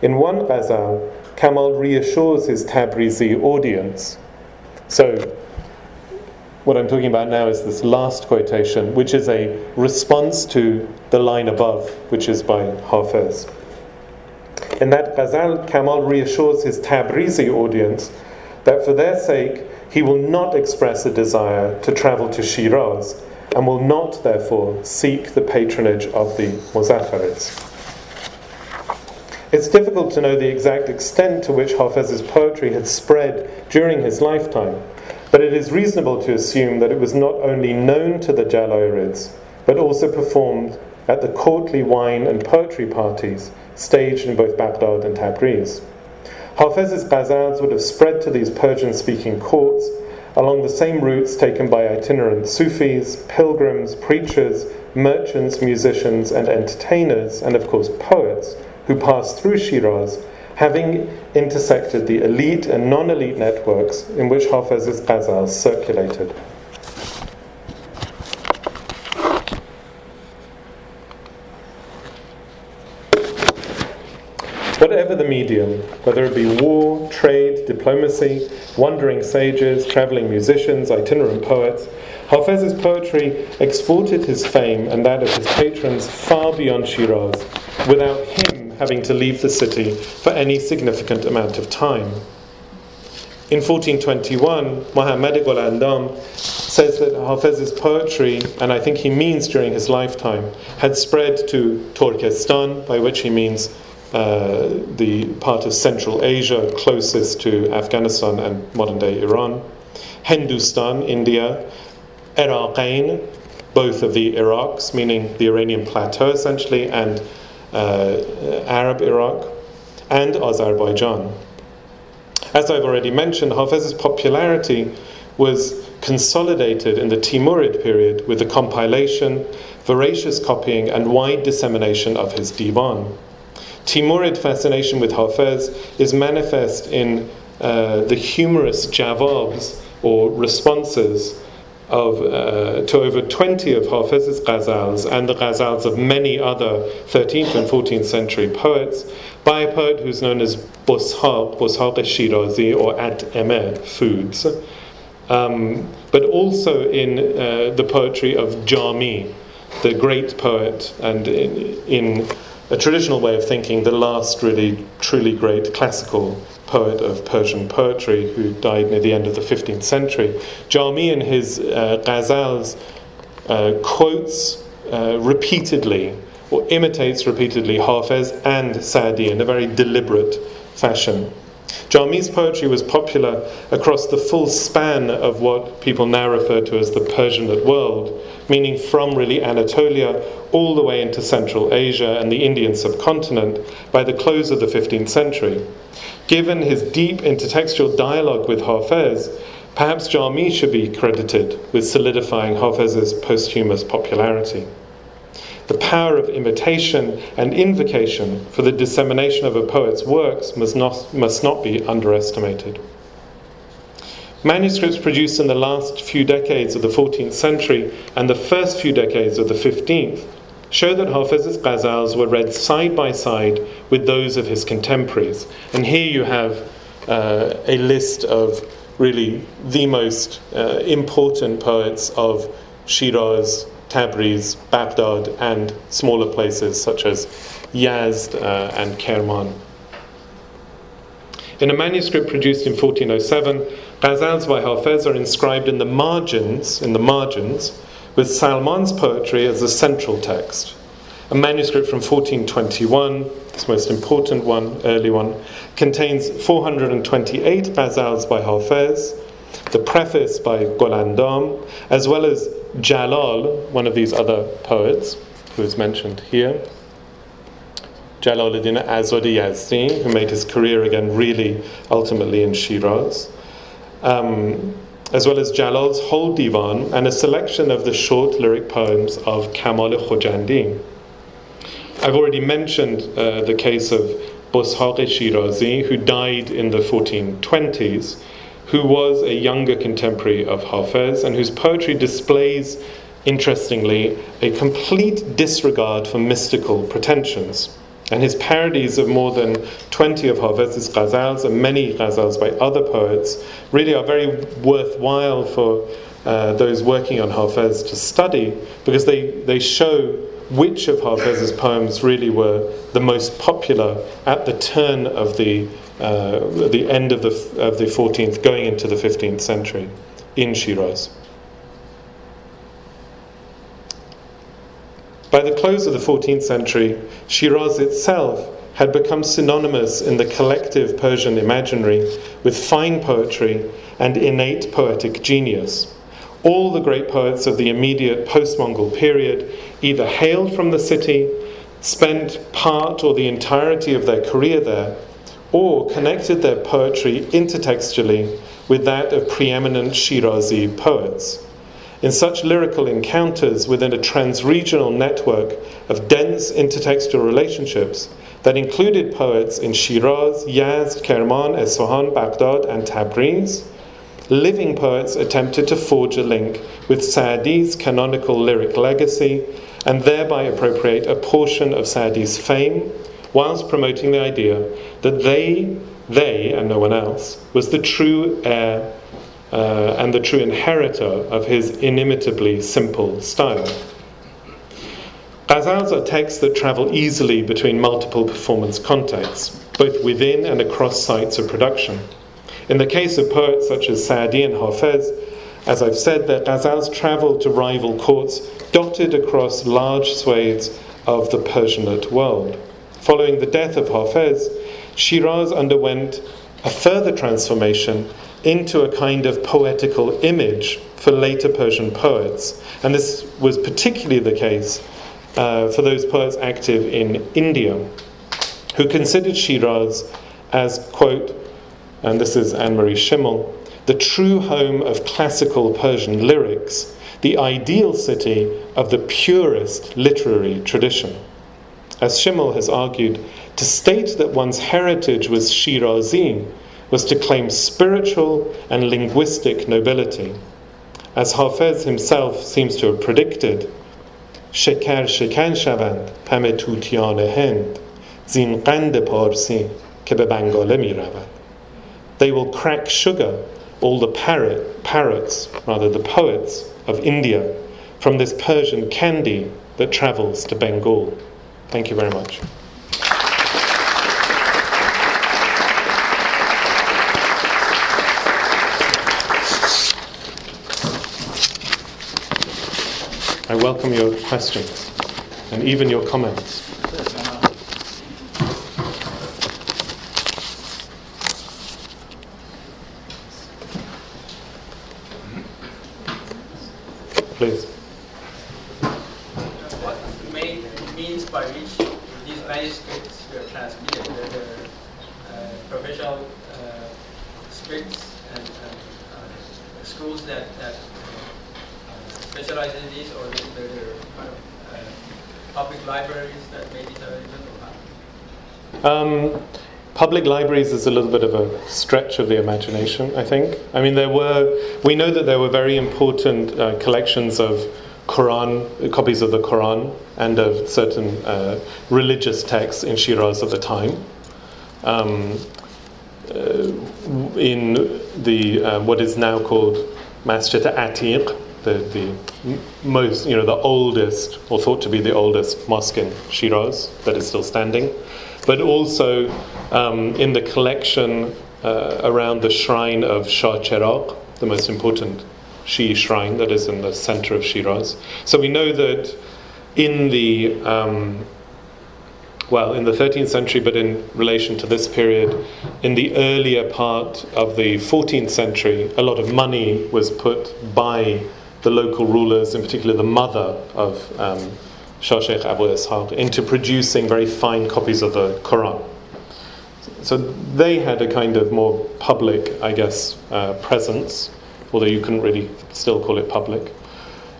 In one ghazal, Kamal reassures his Tabrizi audience. So, what I'm talking about now is this last quotation, which is a response to the line above, which is by Hafez. In that ghazal, Kamal reassures his Tabrizi audience that for their sake he will not express a desire to travel to Shiraz and will not, therefore, seek the patronage of the Muzaffarids. It's difficult to know the exact extent to which Hafez's poetry had spread during his lifetime. But it is reasonable to assume that it was not only known to the Jalairids, but also performed at the courtly wine and poetry parties staged in both Baghdad and Tabriz. Hafez's ghazals would have spread to these Persian speaking courts along the same routes taken by itinerant Sufis, pilgrims, preachers, merchants, musicians, and entertainers, and of course poets, who passed through Shiraz having intersected the elite and non elite networks in which Hafez's ghazals circulated. Whatever the medium, whether it be war, trade, diplomacy, wandering sages, travelling musicians, itinerant poets, Hafez's poetry exported his fame and that of his patrons far beyond Shiraz, without him having to leave the city for any significant amount of time. In 1421, Mohammad Gholandam says that Hafez's poetry, and I think he means during his lifetime, had spread to Turkestan, by which he means uh, the part of Central Asia closest to Afghanistan and modern day Iran, Hindustan, India, Iraqain, both of the Iraqs, meaning the Iranian plateau essentially, and Arab Iraq, and Azerbaijan. As I've already mentioned, Hafez's popularity was consolidated in the Timurid period with the compilation, voracious copying, and wide dissemination of his divan. Timurid fascination with Hafez is manifest in uh, the humorous javabs or responses of, uh, to over 20 of Hafez's ghazals and the ghazals of many other 13th and 14th century poets by a poet who's known as Bushaq, Bushaq Shirazi or At Emeh Foods, um, but also in uh, the poetry of Jami, the great poet, and in, in a traditional way of thinking, the last really truly great classical poet of Persian poetry who died near the end of the 15th century. Jami in his uh, ghazals uh, quotes uh, repeatedly or imitates repeatedly Hafez and Sa'di in a very deliberate fashion. Jami's poetry was popular across the full span of what people now refer to as the Persianate world, meaning from really Anatolia all the way into Central Asia and the Indian subcontinent by the close of the 15th century. Given his deep intertextual dialogue with Hafez, perhaps Jami should be credited with solidifying Hafez's posthumous popularity. The power of imitation and invocation for the dissemination of a poet's works must not, must not be underestimated. Manuscripts produced in the last few decades of the 14th century and the first few decades of the 15th show that Hafez's ghazals were read side by side with those of his contemporaries. And here you have uh, a list of really the most uh, important poets of Shiraz, Tabriz, Baghdad, and smaller places such as Yazd uh, and Kerman. In a manuscript produced in 1407, Ghazals by Hafez are inscribed in the margins, in the margins, with Salman's poetry as the central text. A manuscript from 1421, this most important one, early one, contains 428 ghazals by Hafez, the preface by Golandam, as well as Jalal, one of these other poets who is mentioned here. Jalaluddin Azad Yazdi, who made his career again really ultimately in Shiraz, um, as well as Jalal's whole divan and a selection of the short lyric poems of Kamal Khojandi. I've already mentioned uh, the case of Boshaq Shirazi, who died in the 1420s, who was a younger contemporary of Hafez and whose poetry displays, interestingly, a complete disregard for mystical pretensions. And his parodies of more than 20 of Hafez's ghazals and many ghazals by other poets really are very worthwhile for uh, those working on Hafez to study because they, they show which of Hafez's poems really were the most popular at the turn of the, uh, the end of the, of the 14th, going into the 15th century in Shiraz. By the close of the 14th century, Shiraz itself had become synonymous in the collective Persian imaginary with fine poetry and innate poetic genius. All the great poets of the immediate post Mongol period either hailed from the city, spent part or the entirety of their career there, or connected their poetry intertextually with that of preeminent Shirazi poets. In such lyrical encounters within a trans-regional network of dense intertextual relationships that included poets in Shiraz, Yazd, Kerman, Esfahan, Baghdad, and Tabriz, living poets attempted to forge a link with Sa'di's canonical lyric legacy and thereby appropriate a portion of Sa'di's fame whilst promoting the idea that they, they and no one else, was the true heir uh, and the true inheritor of his inimitably simple style. Ghazals are texts that travel easily between multiple performance contexts, both within and across sites of production. In the case of poets such as Saadi and Hafez, as I've said, their ghazals travel to rival courts dotted across large swathes of the Persianate world. Following the death of Hafez, Shiraz underwent a further transformation into a kind of poetical image for later Persian poets. And this was particularly the case uh, for those poets active in India, who considered Shiraz as, quote, and this is Annemarie Schimmel, the true home of classical Persian lyrics, the ideal city of the purest literary tradition As Schimmel has argued, to state that one's heritage was Shirazi was to claim spiritual and linguistic nobility. As Hafez himself seems to have predicted, شکر شکن شوند همه توتیان هند زین قند پارسی که به بنگاله می رود. They will crack sugar, all the parrot, parrots, rather the poets of India, from this Persian candy that travels to Bengal. Thank you very much. I welcome your questions and even your comments. Please. What main means by which these manuscripts were transmitted, whether uh, professional uh, scripts and, and uh, schools that, that specialize in these, or there are kind of uh, public libraries that made it available? Um, public libraries is a little bit of a stretch of the imagination, I think. I mean, there were, we know that there were very important uh, collections of Quran, copies of the Quran, and of certain uh, religious texts in Shiraz at the time. Um, uh, in the uh, what is now called Masjid Atiq, the, the most, you know, the oldest, or thought to be the oldest mosque in Shiraz that is still standing, but also um, in the collection uh, around the shrine of Shah Cheragh, the most important Shi'i shrine that is in the center of Shiraz. So we know that in the um, well, in the 13th century, but in relation to this period, in the earlier part of the 14th century, a lot of money was put by the local rulers, in particular the mother of um, Shah Sheikh Abu Ishaq, into producing very fine copies of the Quran. So they had a kind of more public, I guess, uh, presence, although you couldn't really still call it public.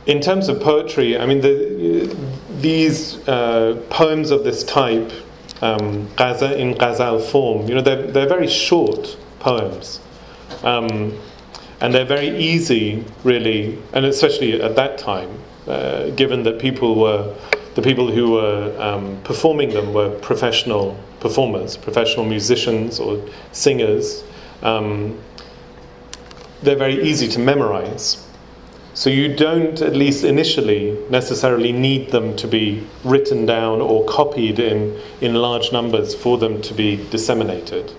In terms of poetry, I mean, the, these uh, poems of this type, um, in ghazal form, you know, they're, they're very short poems. Um, and they're very easy, really, and especially at that time, uh, given that people were, the people who were um, performing them were professional performers, professional musicians or singers. Um, they're very easy to memorize. So you don't, at least initially, necessarily need them to be written down or copied in, in large numbers for them to be disseminated.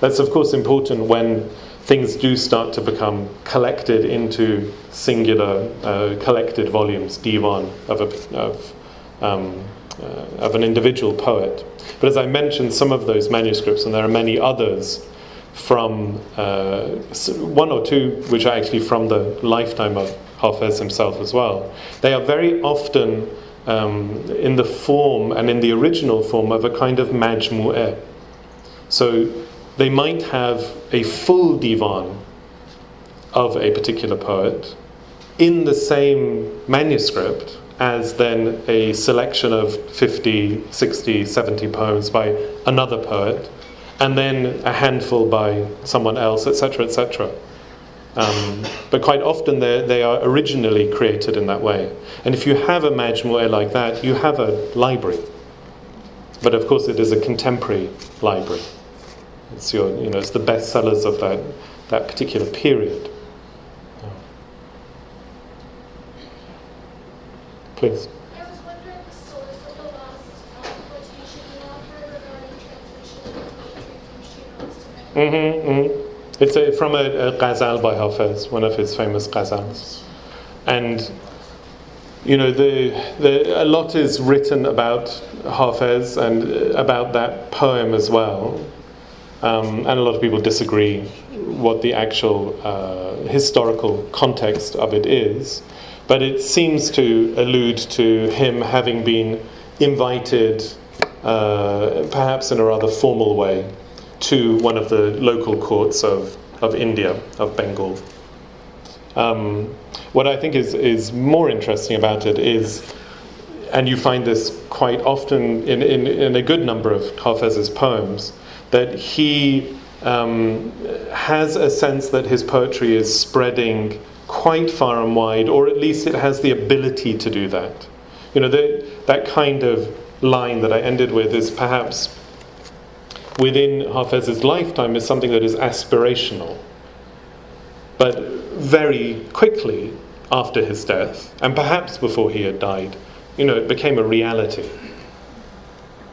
That's, of course, important when things do start to become collected into singular, uh, collected volumes, divan, of, a, of, um, uh, of an individual poet. But as I mentioned, some of those manuscripts, and there are many others, from uh, one or two which are actually from the lifetime of Hafez himself as well. They are very often um, in the form and in the original form of a kind of majmu'eh. So they might have a full divan of a particular poet in the same manuscript as then a selection of 50, 60, 70 poems by another poet, and then a handful by someone else, etc., etc. Um, but quite often they are originally created in that way. And if you have a majmu'ah like that, you have a library. But of course, it is a contemporary library. It's your, you know, it's the bestsellers of that, that particular period. Please. Mm-hmm, mm-hmm. It's a, from a, a ghazal by Hafez, one of his famous ghazals. And, you know, the, the, a lot is written about Hafez and about that poem as well. Um, and a lot of people disagree what the actual uh, historical context of it is. But it seems to allude to him having been invited, uh, perhaps in a rather formal way, to one of the local courts of, of India, of Bengal. Um, what I think is, is more interesting about it is, and you find this quite often in, in, in a good number of Hafez's poems, that he um, has a sense that his poetry is spreading quite far and wide, or at least it has the ability to do that. You know, the, that kind of line that I ended with is perhaps within Hafez's lifetime is something that is aspirational. But very quickly after his death, and perhaps before he had died, you know, it became a reality.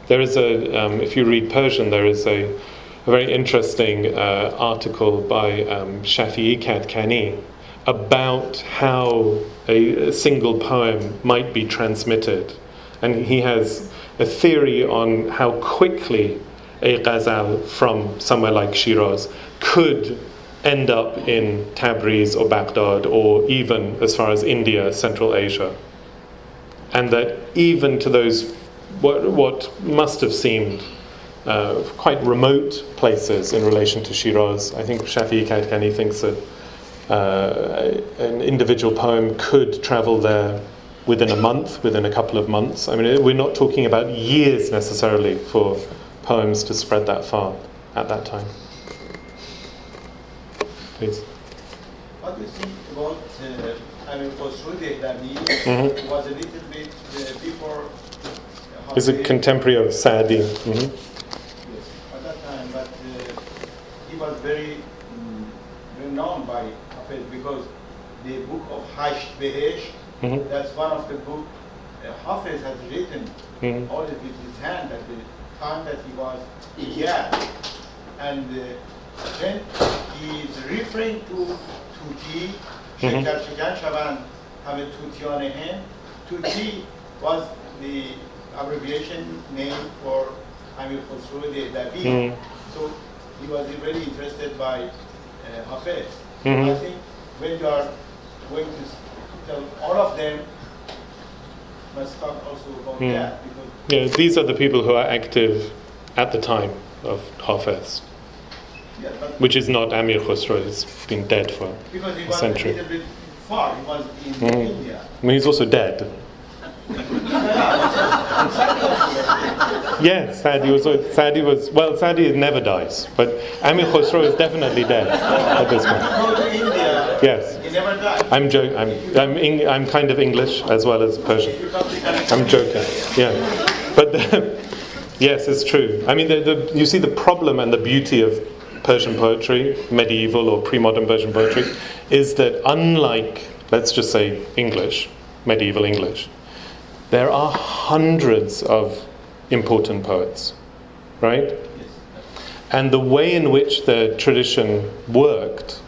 There is a, um, if you read Persian, there is a, a very interesting uh, article by um, Shafi'i Kadkani about how a, a single poem might be transmitted. And he has a theory on how quickly a ghazal from somewhere like Shiraz could end up in Tabriz or Baghdad or even as far as India, Central Asia. And that even to those, what, what must have seemed uh, quite remote places in relation to Shiraz, I think Shafi'i Kadkani thinks that uh, an individual poem could travel there within a month, within a couple of months. I mean, we're not talking about years necessarily for poems to spread that far at that time. Please. What do you think about, uh, I mean, Khosrow Dehlavi mm-hmm. was a little bit uh, before. Uh, He's a contemporary of Saadi. Mm-hmm. Yes, at that time, but uh, he was very um, renowned by Hafez because the book of Hajj Behesh, mm-hmm. that's one of the books uh, Hafez has written, mm-hmm. all with his hand at the time that he was here. And uh, then he is referring to Tuti, mm-hmm. Shekar Shekan Shaban, Hamid Tutiane Hen. Tuti was the abbreviation name for Amir Khosrow Dehlavi. Mm. So he was really interested by uh, Hafez. Mhm. I think when you are going to tell all of them, must talk also about Mm. that because Yeah, these are the people who are active at the time of Hafez, yeah, which is not Amir Khosrow. He's been dead for. because he a was century. a little bit far, he was in Mhm. India. I mean, he's also dead. Yes, Sadi was. Sadi was. Well, Sadi never dies, but Amir Khosrow is definitely dead at this point. Go to India, Yes, he never died. I'm joking. I'm. I'm. Eng- I'm kind of English as well as Persian. If you come to Calcutta, I'm joking. Yeah, but the, yes, it's true. I mean, the, the, you see the problem and the beauty of Persian poetry, medieval or pre-modern Persian poetry, is that unlike, let's just say, English, medieval English, there are hundreds of important poets, right? And the way in which the tradition worked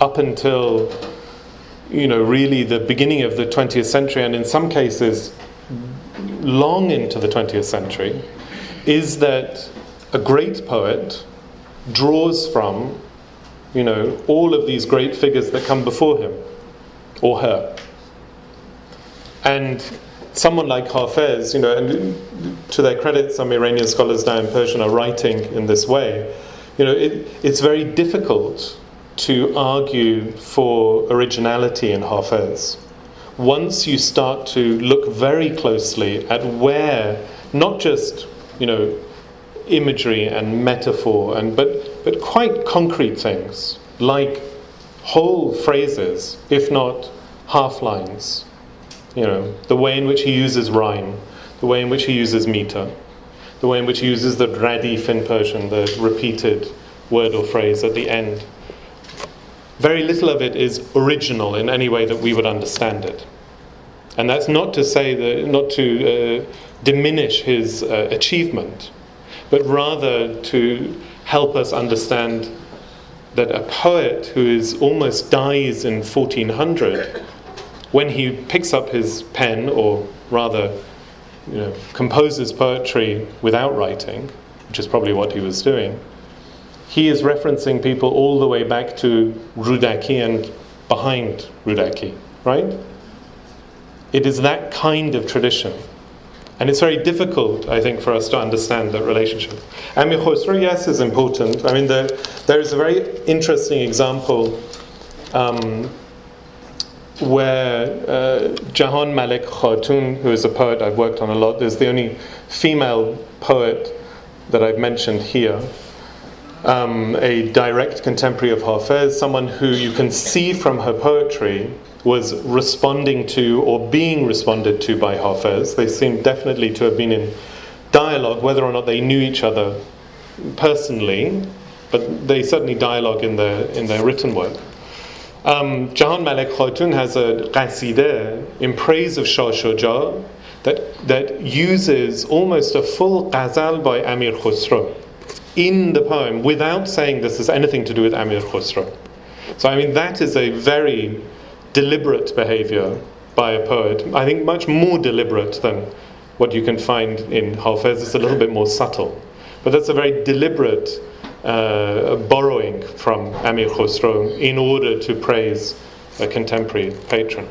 up until, you know, really the beginning of the 20th century, and in some cases long into the 20th century, is that a great poet draws from, you know, all of these great figures that come before him or her. And someone like Hafez, you know, and to their credit, some Iranian scholars now in Persian are writing in this way. You know, it, it's very difficult to argue for originality in Hafez. Once you start to look very closely at where, not just, you know, imagery and metaphor, and but but quite concrete things like whole phrases, if not half lines. You know, the way in which he uses rhyme, the way in which he uses meter, the way in which he uses the radif in Persian, the repeated word or phrase at the end. Very little of it is original in any way that we would understand it. And that's not to say that, not to uh, diminish his uh, achievement, but rather to help us understand that a poet who is almost dies in 1400, when he picks up his pen, or rather, you know, composes poetry without writing, which is probably what he was doing, he is referencing people all the way back to Rudaki and behind Rudaki, right? It is that kind of tradition. And it's very difficult, I think, for us to understand that relationship. Amir Khosrow, yes, is important. I mean, there, there is a very interesting example um, where uh, Jahan Malik Khatun, who is a poet I've worked on a lot, is the only female poet that I've mentioned here. Um, a direct contemporary of Hafez, someone who you can see from her poetry was responding to or being responded to by Hafez. They seem definitely to have been in dialogue, whether or not they knew each other personally, but they certainly dialogue in their, in their written work. Um, Jahan Malek Khatun has a qasida in praise of Shah Shuja that, that uses almost a full ghazal by Amir Khosrow in the poem without saying this has anything to do with Amir Khosrow. So, I mean, that is a very deliberate behavior by a poet. I think much more deliberate than what you can find in Hafez. It's a little bit more subtle. But that's a very deliberate uh, borrowing from Amir Khosrow in order to praise a contemporary patron.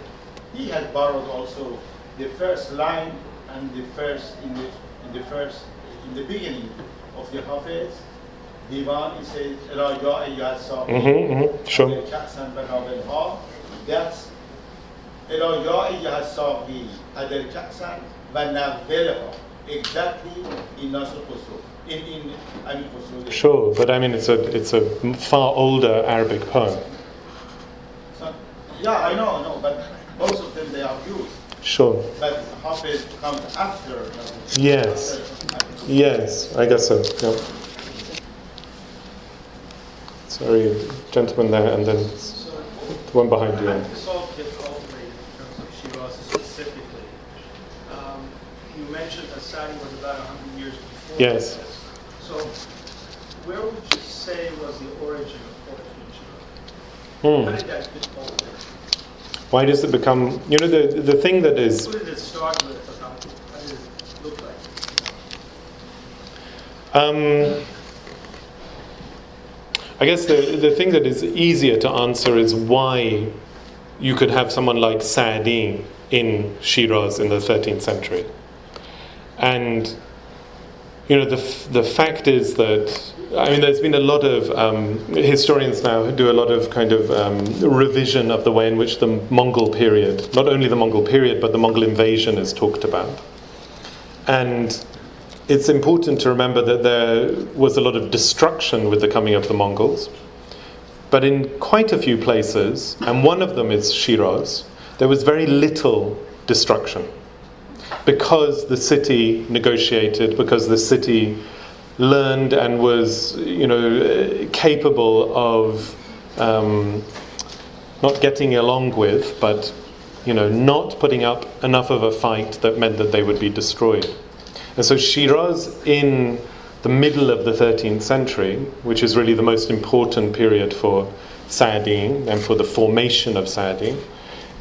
He had borrowed also the first line and the first in the, in the first in the beginning of the Hafiz Divan. He says, "Raja ayyad sabi." Mm-hmm, mm-hmm, sure. That's Raja ayyad sabi. Adel Jackson, but now Exactly in Nasr Khosrow. In, in Amir Khosrow. Sure, but I mean, it's a, it's a far older Arabic poem. So, yeah, I know, I know, but most of them they are used. Sure. But Hafiz comes after. Yes. after- Yes, I guess so. Yeah. Sorry, gentleman there, and then the one behind you. How to solve the ultimately in terms of Shiraz specifically? Um, you mentioned that Sadi was about 100 years before. Yes. So where would you say was the origin of poetry? Hmm. How did that get? Why does it become, you know, the, the thing that is Who did it start with? How, did it look like? Um, I guess the, the thing that is easier to answer is why you could have someone like Sa'di in Shiraz in the 13th century. And, you know, the, the fact is that, I mean, there's been a lot of, um, historians now who do a lot of kind of um, revision of the way in which the Mongol period, not only the Mongol period, but the Mongol invasion is talked about. And it's important to remember that there was a lot of destruction with the coming of the Mongols. But in quite a few places, and one of them is Shiraz, there was very little destruction. Because the city negotiated, because the city learned and was, you know, capable of um, not getting along with, but, you know, not putting up enough of a fight that meant that they would be destroyed. And so Shiraz, in the middle of the 13th century, which is really the most important period for Sa'di and for the formation of Sa'di,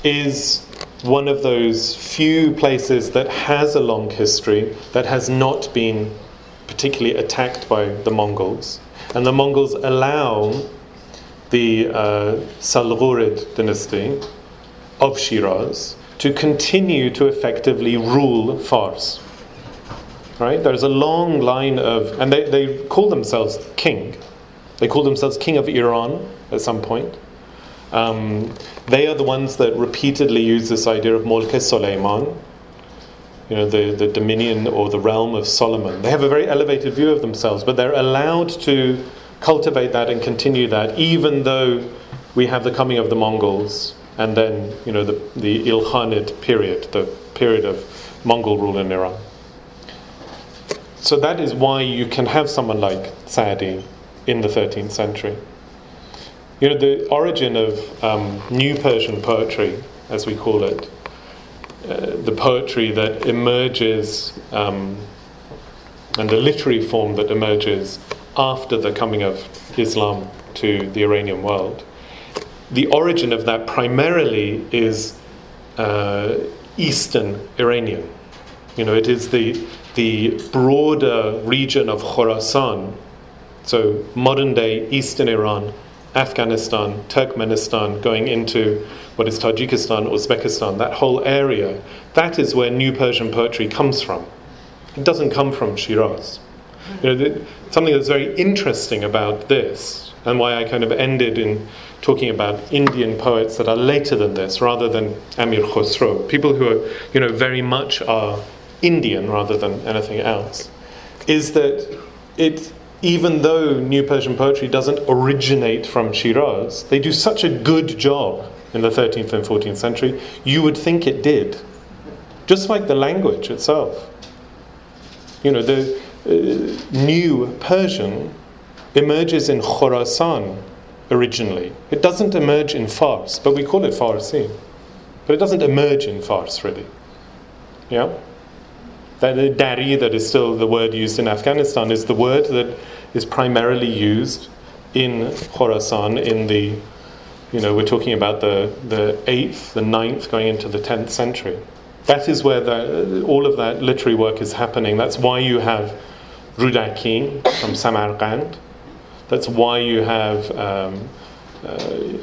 is one of those few places that has a long history, that has not been particularly attacked by the Mongols. And the Mongols allow the uh, Salghurid dynasty of Shiraz to continue to effectively rule Fars right? There's a long line of, and they, they call themselves king. They call themselves king of Iran at some point. Um, they are the ones that repeatedly use this idea of Mulk Suleiman, you know, the, the dominion or the realm of Solomon. They have a very elevated view of themselves, but they're allowed to cultivate that and continue that, even though we have the coming of the Mongols and then, you know, the, the Ilkhanid period, the period of Mongol rule in Iran. So that is why you can have someone like Saadi in the 13th century. You know, the origin of um, New Persian poetry, as we call it, uh, the poetry that emerges um, and the literary form that emerges after the coming of Islam to the Iranian world, the origin of that primarily is uh, Eastern Iranian. You know, it is the the broader region of Khorasan, so modern day Eastern Iran, Afghanistan, Turkmenistan, going into what is Tajikistan, Uzbekistan, that whole area, that is where New Persian poetry comes from. It doesn't come from Shiraz. You know, the, something that's very interesting about this, and why I kind of ended in talking about Indian poets that are later than this, rather than Amir Khosrow, people who are, you know, very much are Indian rather than anything else, is that it, even though New Persian poetry doesn't originate from Shiraz, they do such a good job in the 13th and 14th century, you would think it did. Just like the language itself. You know, the uh, New Persian emerges in Khorasan originally. It doesn't emerge in Fars, but we call it Farsi. But it doesn't emerge in Fars, really. Yeah? That the dari, that is still the word used in Afghanistan, is the word that is primarily used in Khorasan in the, you know, we're talking about the, the 8th, the 9th, going into the 10th century. That is where the, all of that literary work is happening. That's why you have Rudaki from Samarkand. That's why you have um, uh,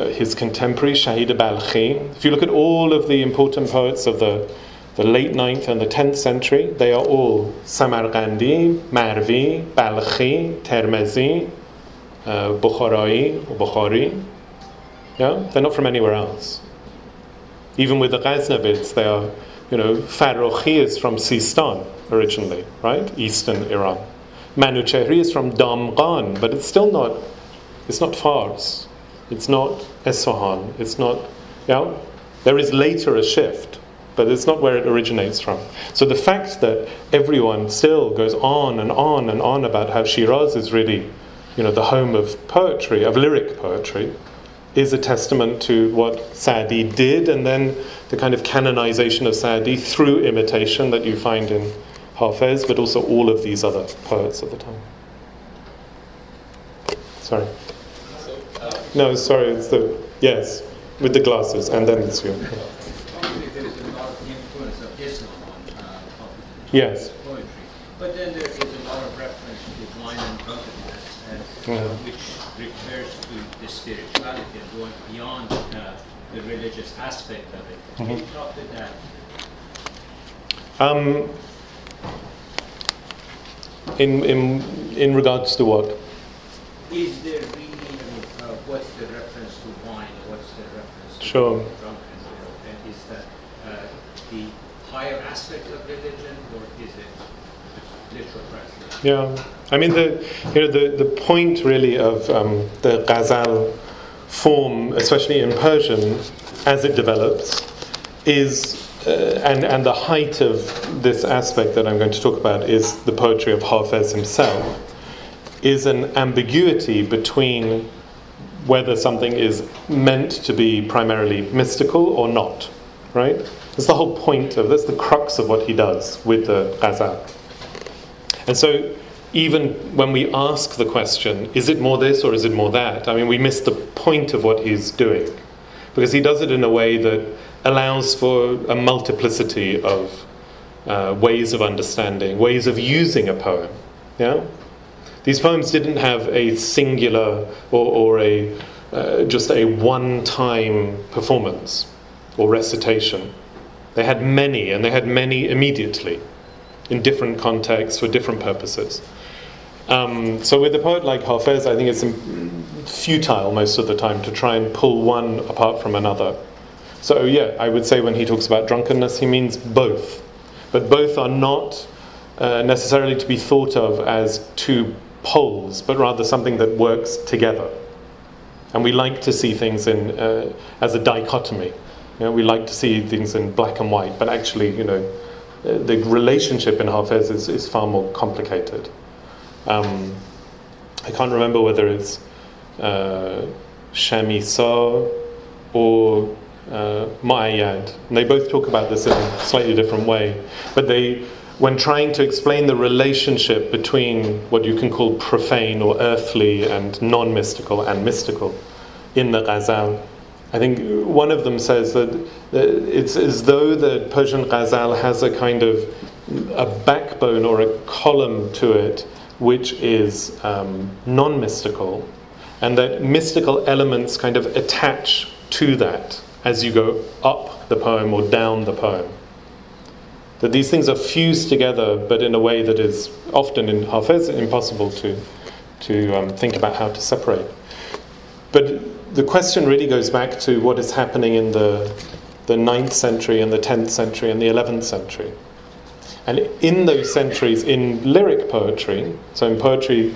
his contemporary, Shahid Balkhi. If you look at all of the important poets of the the late 9th and the 10th century, they are all Samarkandi, Marvi, Balkhi, Termezi, uh, Bukharai, or Bukhari. Yeah? They're not from anywhere else. Even with the Ghaznavids, they are, you know, Farrokhi is from Sistan originally, right? Eastern Iran. Manuchehri is from Damghan, but it's still not, it's not Fars. It's not Esfahan. It's not, yeah? There is later a shift but it's not where it originates from. So the fact that everyone still goes on and on and on about how Shiraz is really, you know, the home of poetry, of lyric poetry, is a testament to what Sa'di did, and then the kind of canonization of Sa'di through imitation that you find in Hafez, but also all of these other poets of the time. Sorry. Uh, no, sorry, it's the. Yes, with the glasses, and then it's you. Obviously, there is a lot of influence of Islam on uh, Yes. poetry. But then there is a lot of reference to wine and drunkenness, and, uh, Mhm. which refers to the spirituality and going beyond uh, the religious aspect of it. Can you Mhm. talk to that? Um, in, in, in regards to what? Is there really, I mean, uh, what's the reference to wine? What's the reference to Sure. drunkenness? And is that uh, the higher aspect of religion, or is it literal? Yeah, I mean the you know the, the point really of um, the ghazal form, especially in Persian, as it develops, is uh, and and the height of this aspect that I'm going to talk about is the poetry of Hafez himself, is an ambiguity between whether something is meant to be primarily mystical or not, right? That's the whole point of that's the crux of what he does with the ghazal. And so, even when we ask the question, is it more this or is it more that? I mean, we miss the point of what he's doing. Because he does it in a way that allows for a multiplicity of uh, ways of understanding, ways of using a poem. Yeah? These poems didn't have a singular or, or a, uh, just a one time performance or recitation. They had many, and they had many immediately in different contexts for different purposes. Um, so with a poet like Hafez, I think it's futile most of the time to try and pull one apart from another. So yeah, I would say when he talks about drunkenness, he means both, but both are not uh, necessarily to be thought of as two poles, but rather something that works together. And we like to see things in uh, as a dichotomy. You know, we like to see things in black and white, but actually, you know, the relationship in Hafez is, is far more complicated. Um, I can't remember whether it's uh, Shamisa or uh, Ma'ayad. And they both talk about this in a slightly different way. But they, when trying to explain the relationship between what you can call profane or earthly and non mystical and mystical in the Ghazal, I think one of them says that it's as though the Persian Ghazal has a kind of a backbone or a column to it which is um, non mystical, and that mystical elements kind of attach to that as you go up the poem or down the poem. That these things are fused together, but in a way that is often in Hafez impossible to, to um, think about how to separate. But the question really goes back to what is happening in the, the 9th century and the 10th century and the 11th century. And in those centuries, in lyric poetry, so in poetry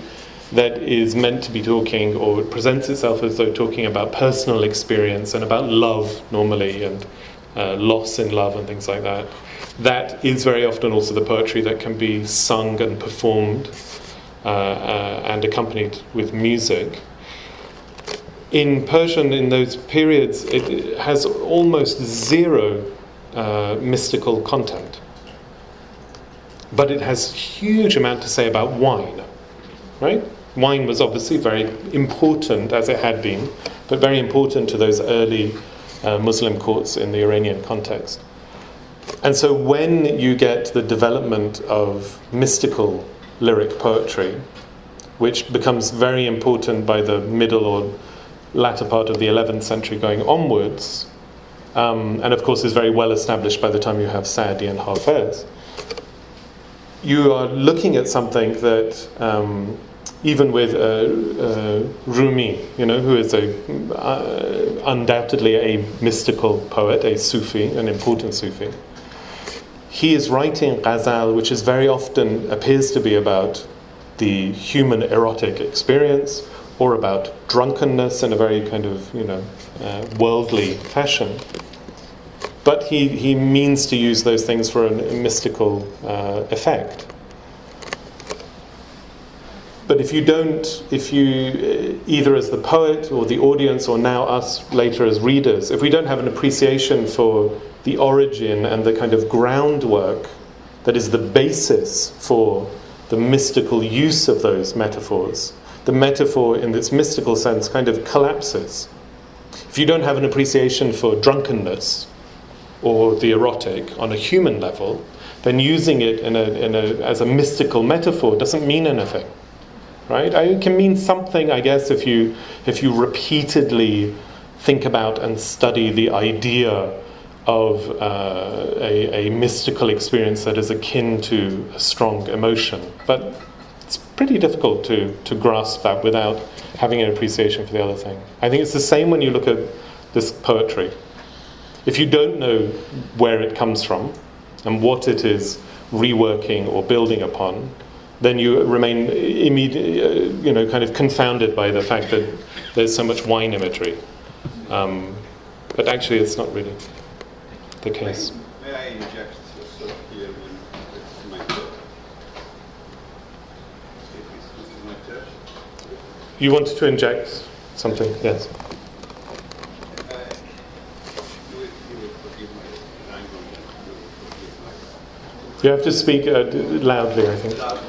that is meant to be talking or presents itself as though talking about personal experience and about love normally and uh, loss in love and things like that, that is very often also the poetry that can be sung and performed uh, uh, and accompanied with music. In Persian, in those periods, it has almost zero uh, mystical content. But it has huge amount to say about wine right? Wine was obviously very important as it had been but very important to those early uh, muslim courts in the iranian context. And so when you get the development of mystical lyric poetry which becomes very important by the middle or latter part of the 11th century going onwards um, and of course is very well established by the time you have Sa'di and Hafez. You are looking at something that um, even with uh, uh, Rumi, you know, who is a uh, undoubtedly a mystical poet, a Sufi, an important Sufi, he is writing ghazal, which is very often appears to be about the human erotic experience or about drunkenness in a very kind of you know uh, worldly fashion but he, he means to use those things for a mystical uh, effect. But if you don't, if you, uh, either as the poet or the audience or now us later as readers, if we don't have an appreciation for the origin and the kind of groundwork that is the basis for the mystical use of those metaphors, the metaphor in its mystical sense kind of collapses. If you don't have an appreciation for drunkenness or the erotic on a human level, then using it in a, in a, as a mystical metaphor doesn't mean anything. Right? It can mean something, I guess, if you, if you repeatedly think about and study the idea of uh, a, a, mystical experience that is akin to a strong emotion. But pretty difficult to, to grasp that without having an appreciation for the other thing. I think it's the same when you look at this poetry. If you don't know where it comes from and what it is reworking or building upon, then you remain uh, you know, kind of confounded by the fact that there's so much wine imagery. Um, but actually, it's not really the case. May, may I inject sort here when this is my turn? This is my turn. You wanted to inject something, yes. You have to speak uh, loudly, I think.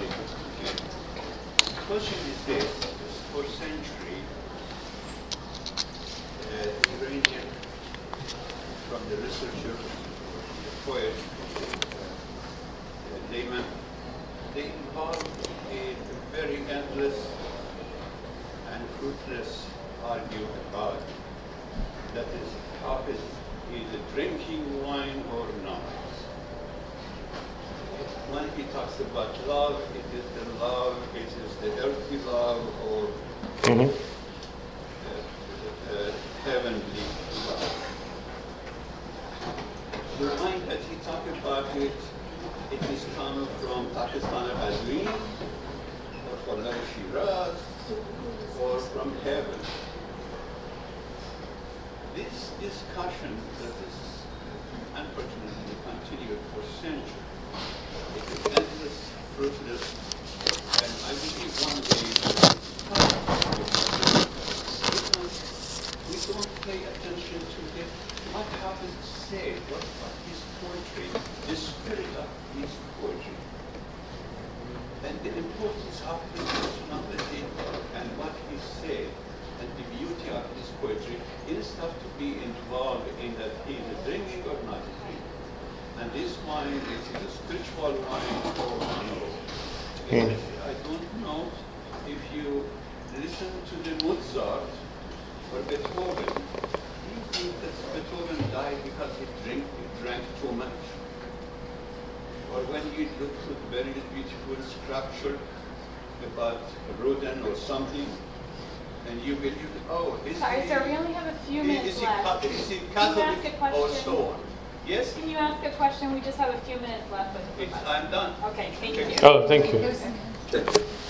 Thank you.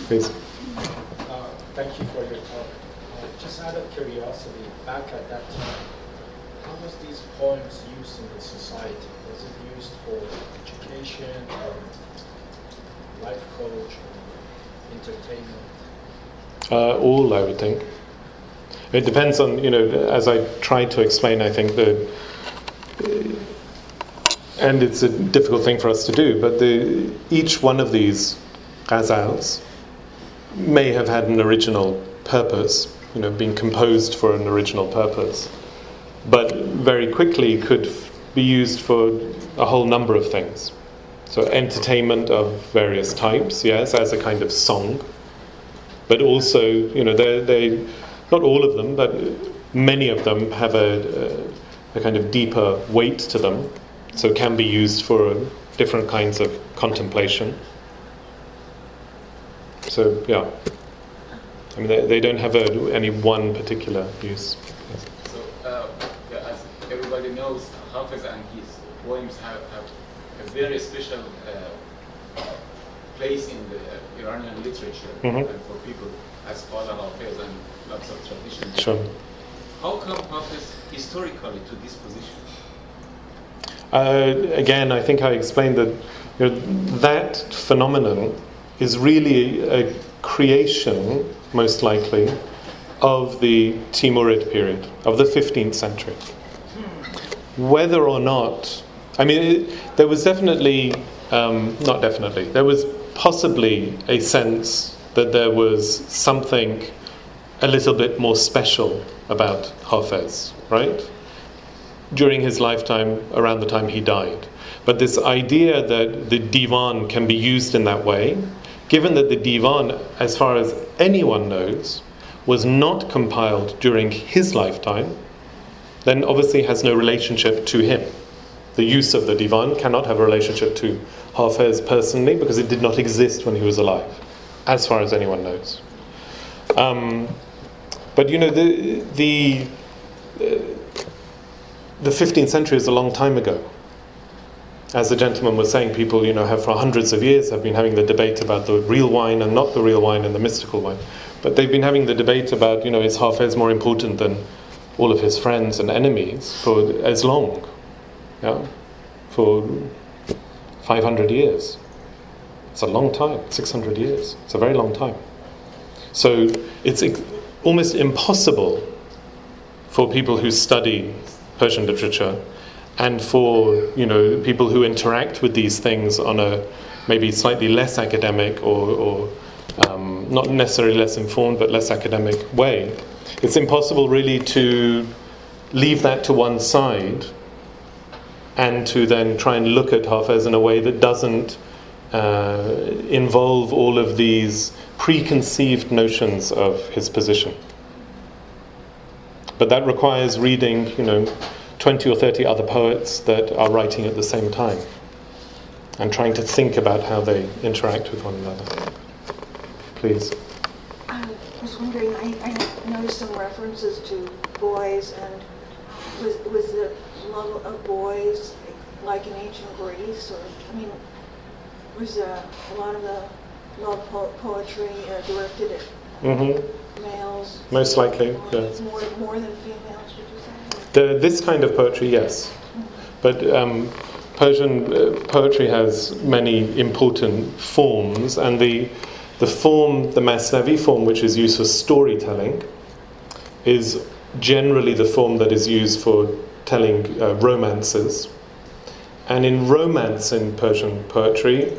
Please. Uh, Thank you for your talk. Uh, Just out of curiosity, back at that time, how was these poems used in the society? Was it used for education or life coach or entertainment? Uh, all, I would think. It depends on, you know, as I tried to explain, I think that, and it's a difficult thing for us to do, but the, each one of these ghazals may have had an original purpose, you know, being composed for an original purpose, but very quickly could f- be used for a whole number of things. So, entertainment of various types, yes, as a kind of song, but also, you know, they they not all of them, but many of them have a, a, a kind of deeper weight to them, so can be used for different kinds of contemplation. So, yeah. I mean, they, they don't have a, any one particular use. So, uh, as everybody knows, Hafiz and his poems have, have a very special uh, place in the Iranian literature Mhm. and for people as Fal-e Hafiz and lots of traditions. Sure. How come Hafiz historically to this position? Uh, again, I think I explained that you know, that phenomenon is really a creation, most likely, of the Timurid period, of the 15th century. Whether or not, I mean, it, there was definitely, um, not definitely, there was possibly a sense that there was something a little bit more special about Hafez, right? During his lifetime, around the time he died. But this idea that the divan can be used in that way, given that the divan, as far as anyone knows, was not compiled during his lifetime, then obviously has no relationship to him. The use of the divan cannot have a relationship to Hafez personally because it did not exist when he was alive, as far as anyone knows. Um, but you know, the, the, uh, the 15th century is a long time ago. As the gentleman was saying, people, you know, have for hundreds of years have been having the debate about the real wine and not the real wine and the mystical wine. But they've been having the debate about, you know, is Hafez more important than all of his friends and enemies for as long, yeah, for 500 years. It's a long time, 600 years. It's a very long time. So it's almost impossible for people who study Persian literature and for you know people who interact with these things on a maybe slightly less academic or, or um, not necessarily less informed but less academic way, it's impossible really to leave that to one side and to then try and look at Hafez in a way that doesn't uh, involve all of these preconceived notions of his position. But that requires reading, you know, 20 or 30 other poets that are writing at the same time and trying to think about how they interact with one another. Please. I was wondering, I, I noticed some references to boys and was, was the love of boys like in ancient Greece or, I mean, was uh, a lot of the love po- poetry uh, directed at Mm-hmm. Males? Most likely, More- yes. More, more than females, would you say? The, this kind of poetry, yes. But um, Persian uh, poetry has many important forms, and the, the form, the Masnavi form, which is used for storytelling, is generally the form that is used for telling uh, romances. And in romance in Persian poetry,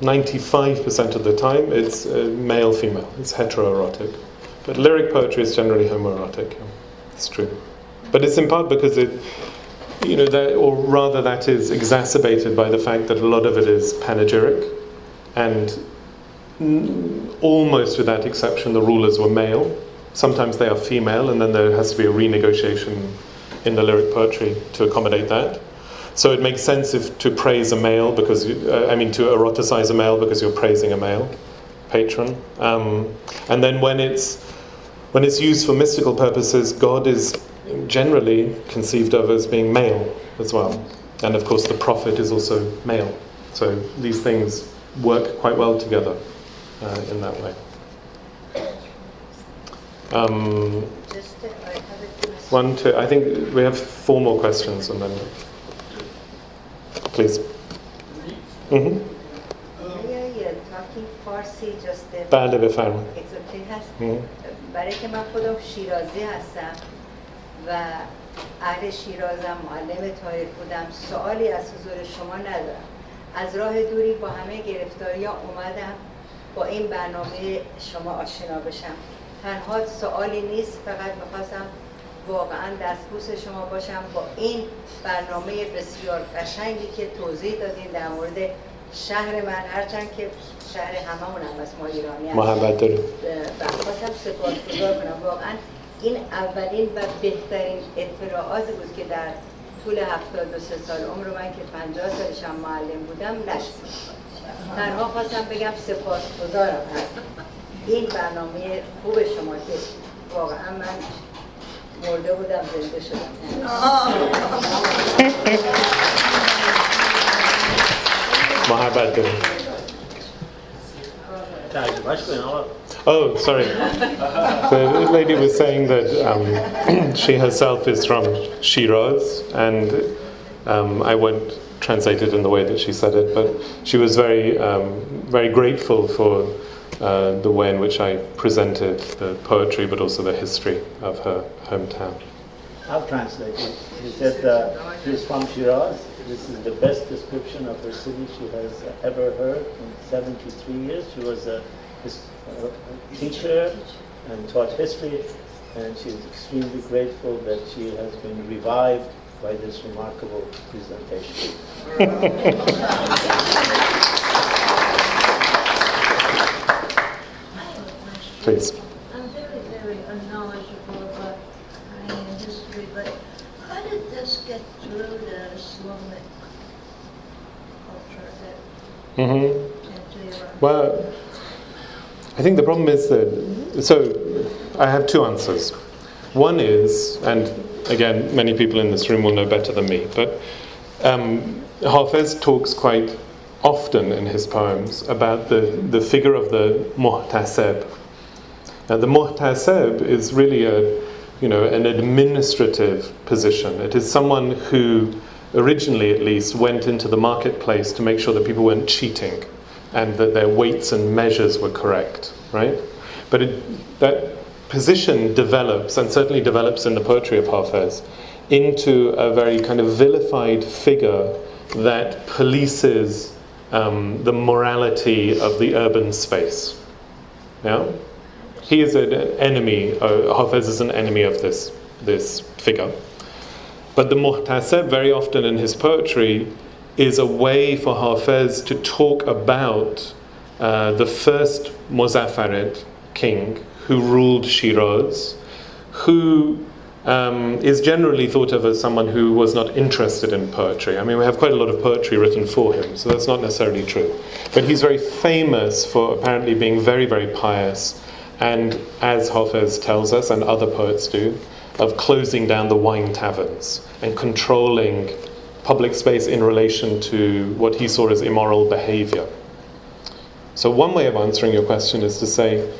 95% of the time it's uh, male female, it's heteroerotic. But lyric poetry is generally homoerotic. It's true. But it's in part because it, you know, that, or rather that is exacerbated by the fact that a lot of it is panegyric, and mm, almost without exception, the rulers were male. Sometimes they are female, and then there has to be a renegotiation in the lyric poetry to accommodate that. So it makes sense if to praise a male because you, uh, I mean to eroticize a male because you're praising a male patron. Um, and then when it's when it's used for mystical purposes, God is generally conceived of as being male as well. And of course, the prophet is also male. So these things work quite well together uh, in that way. Um, I have a question. one, two, I think we have four more questions and then. Please. hmm just uh, بله بفرمایید. برای که من خودم شیرازی هستم و اهل شیرازم معلم تاریخ بودم سوالی از حضور شما ندارم از راه دوری با همه گرفتاری اومدم با این برنامه شما آشنا بشم تنها سوالی نیست فقط می‌خواستم واقعا دستبوس شما باشم با این برنامه بسیار قشنگی که توضیح دادین در مورد شهر من. هرچند که شهر هممون هم از ما ایرانی. محبت داریم. خواستم سپاسگزار کنم. واقعا این اولین و بهترین اطلاعاتی بود که در طول 73 سال عمر من که 50 سالشم معلم بودم نشد. تنها خواستم بگم سپاسگزارم. از این برنامه خوب شما که واقعا من Bordo Hudabrende Sudan. Mahabharata. Oh, sorry. The lady was saying that um, she herself is from Shiraz, and um, I won't translate it in the way that she said it, but she was very, um, very grateful for uh, the way in which I presented the poetry, but also the history of her hometown. I'll translate it. She said uh, she's from Shiraz. This is the best description of her city she has ever heard in 73 years. She was a his, uh, teacher and taught history, and she is extremely grateful that she has been revived by this remarkable presentation. Please. I'm very, very unknowledgeable about Iranian history, but how did this get through the Islamic culture that Mm-hmm. Well, I think the problem is that, so I have two answers. One is, and again, many people in this room will know better than me, but um, Hafez talks quite often in his poems about the, the figure of the muhtaseb. Now, the muhtaseb is really a, you know, an administrative position. It is someone who, originally at least, went into the marketplace to make sure that people weren't cheating and that their weights and measures were correct, right? But it, that position develops, and certainly develops in the poetry of Hafez, into a very kind of vilified figure that polices um, the morality of the urban space. Yeah? He is an enemy, uh, Hafez is an enemy of this, this figure. But the Muhtaseb, very often in his poetry, is a way for Hafez to talk about uh, the first Muzaffarid king who ruled Shiraz, who um, is generally thought of as someone who was not interested in poetry. I mean, we have quite a lot of poetry written for him, so that's not necessarily true. But he's very famous for apparently being very, very pious, and as Hafez tells us, and other poets do, of closing down the wine taverns and controlling public space in relation to what he saw as immoral behavior. So, one way of answering your question is to say,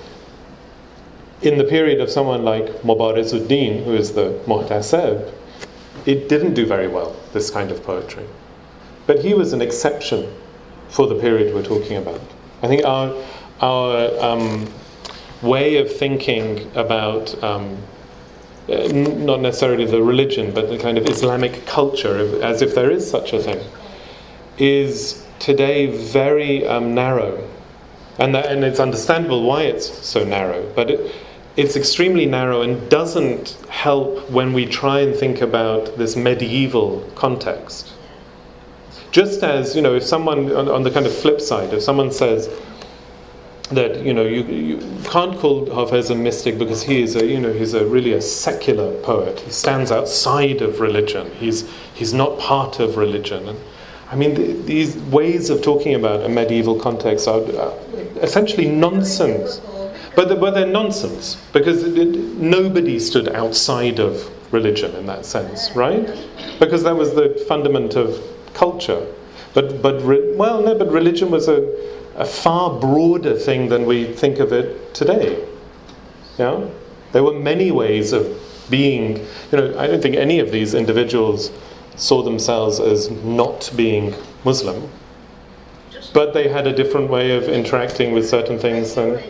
in the period of someone like Mubarizzuddin, who is the Muhtaseb, it didn't do very well, this kind of poetry. But he was an exception for the period we're talking about. I think our, our um, way of thinking about um, uh, not necessarily the religion, but the kind of Islamic culture, as if there is such a thing, is today very um, narrow. And, that, and it's understandable why it's so narrow, but it, it's extremely narrow and doesn't help when we try and think about this medieval context. Just as, you know, if someone, on, on the kind of flip side, if someone says, that you know you, you can't call Hafez a mystic because he is a you know he's a really a secular poet. He stands outside of religion. He's he's not part of religion. And I mean the, these ways of talking about a medieval context are uh, essentially nonsense. But, the, but they're nonsense because it, it, nobody stood outside of religion in that sense, right? Because that was the fundament of culture. But but re, well no, but religion was a a far broader thing than we think of it today. Yeah? There were many ways of being, you know, I don't think any of these individuals saw themselves as not being Muslim, but they had a different way of interacting with certain things than,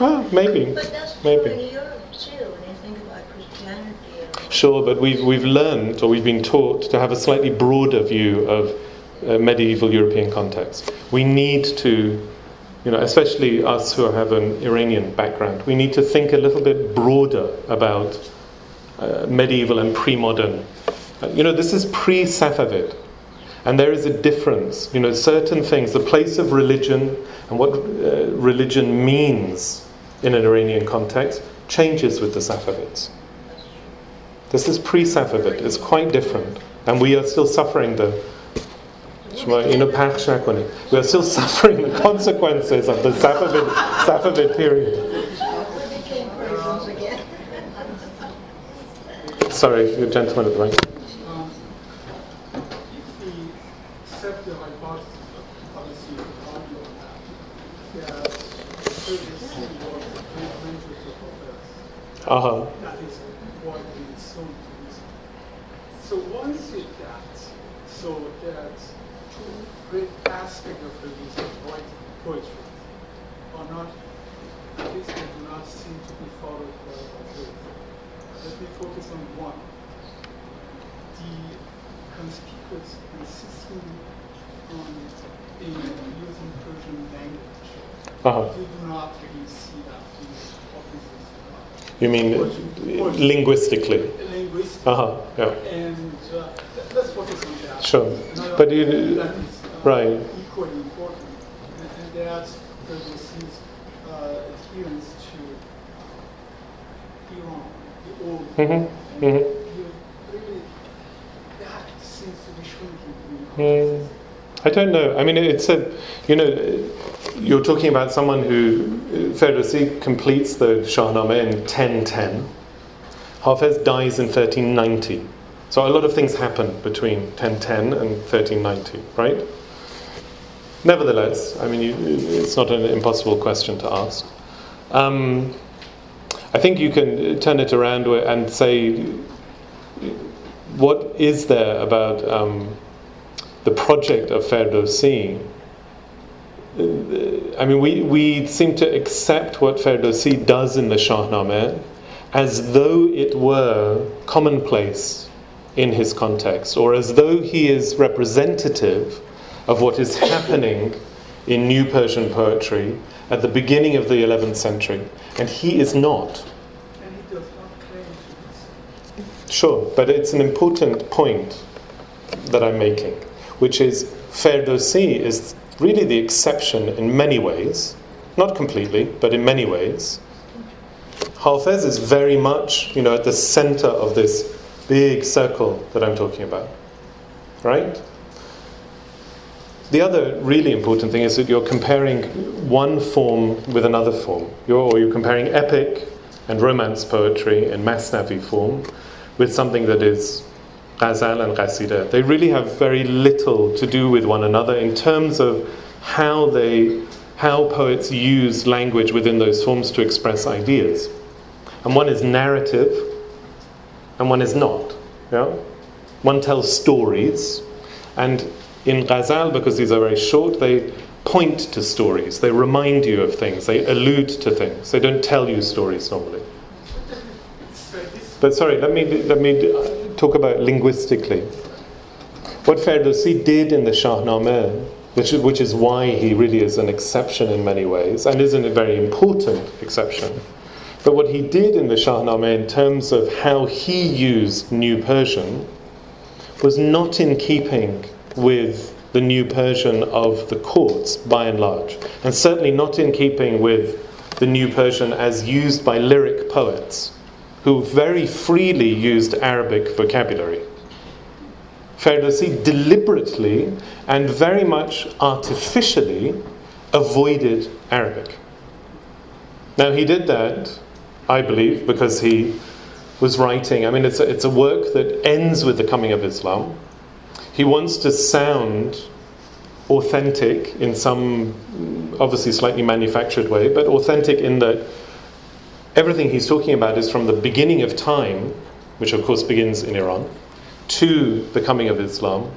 ah, maybe, maybe. Sure, but we've, we've learned or we've been taught to have a slightly broader view of uh, medieval European context. We need to, you know, especially us who have an Iranian background, we need to think a little bit broader about uh, medieval and pre modern. Uh, you know, this is pre Safavid. And there is a difference. You know, certain things, the place of religion and what uh, religion means in an Iranian context changes with the Safavids. This is pre Safavid, it's quite different. And we are still suffering the we are still suffering the consequences of the Safavid, Safavid period. Sorry, the gentleman at the right. Uh huh. Great aspects of religion, writing poetry, are not, at least they do not seem to be followed by others. Let me focus on one. The conspicuous insisting on in using Persian language. Uh-huh. you do not really see that in offices. You mean Poetry. linguistically? Linguistic. Uh-huh, yeah. And uh, let's focus on that. Sure. Another But you- thing that is right. equally important, and, and that's Ferdowsi's uh, adherence to uh, Iran, the old. Mhm, And mhm. really, that seems to be shrinking. Mm, I don't know. I mean, it's a, you know, you're talking about someone who, Ferdowsi completes the Shahnameh in 1010. Hafez dies in 1390. So a lot of things happen between 1010 and 1390, right? Nevertheless, I mean, you, it's not an impossible question to ask. Um, I think you can turn it around and say, what is there about um, the project of Ferdowsi? I mean, we, we seem to accept what Ferdowsi does in the Shahnameh as though it were commonplace in his context, or as though he is representative of what is happening in New Persian poetry at the beginning of the 11th century. And he is not. Sure, but it's an important point that I'm making, which is Ferdowsi is really the exception in many ways, not completely, but in many ways. Hafez is very much, you know, at the center of this big circle that I'm talking about, right? The other really important thing is that you're comparing one form with another form. You're, or you're comparing epic and romance poetry in Masnavi form with something that is ghazal and qasida. They really have very little to do with one another in terms of how they how poets use language within those forms to express ideas. And one is narrative and one is not. Yeah? One tells stories and in ghazal because these are very short they point to stories they remind you of things they allude to things they don't tell you stories normally but sorry, let me let me talk about linguistically. What Ferdowsi did in the Shahnameh, which is, which is why he really is an exception in many ways, and isn't a very important exception. But what he did in the Shahnameh in terms of how he used New Persian was not in keeping with the New Persian of the courts by and large, and certainly not in keeping with the New Persian as used by lyric poets who very freely used Arabic vocabulary. Ferdowsi deliberately and very much artificially avoided Arabic. Now, he did that, I believe, because he was writing. I mean, it's a, it's a work that ends with the coming of Islam. He wants to sound authentic in some obviously slightly manufactured way, but authentic in that everything he's talking about is from the beginning of time, which of course begins in Iran, to the coming of Islam.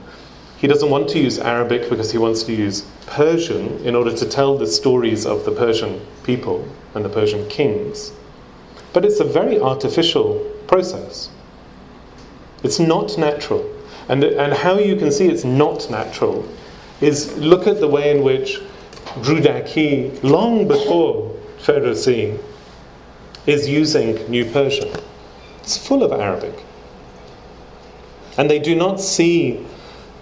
He doesn't want to use Arabic because he wants to use Persian in order to tell the stories of the Persian people and the Persian kings. But it's a very artificial process. It's not natural. And, and how you can see it's not natural is look at the way in which Rudaki, long before Ferdowsi, is using New Persian. It's full of Arabic. And they do not see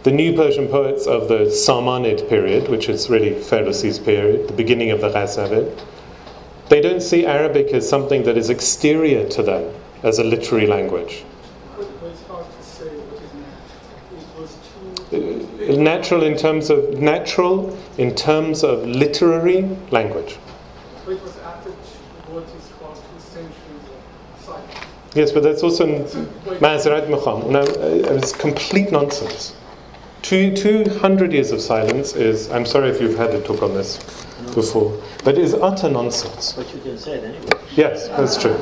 the New Persian poets of the Samanid period, which is really Ferdowsi's period, the beginning of the Ghaznavid. They don't see Arabic as something that is exterior to them as a literary language. But but it's hard to say what is natural. It was too. Natural in terms of natural in terms of literary language. But it was after t- what is called two centuries of silence. Yes, but that's also Mazarat Mukham. No, uh, it's complete nonsense. Two, 200 years of silence is, I'm sorry if you've had a talk on this before, but is utter nonsense. But you can say it anyway. Yes, that's true.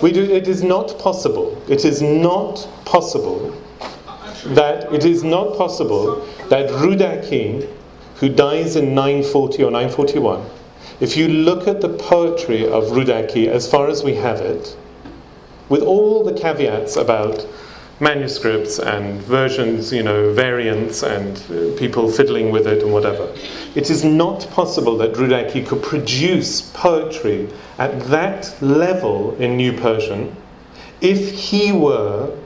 We do, it is not possible, it is not possible that, it is not possible that Rudaki, who dies in 940 or 941, if you look at the poetry of Rudaki as far as we have it, with all the caveats about manuscripts and versions, you know, variants and uh, people fiddling with it and whatever. It is not possible that Rudaki could produce poetry at that level in New Persian if he were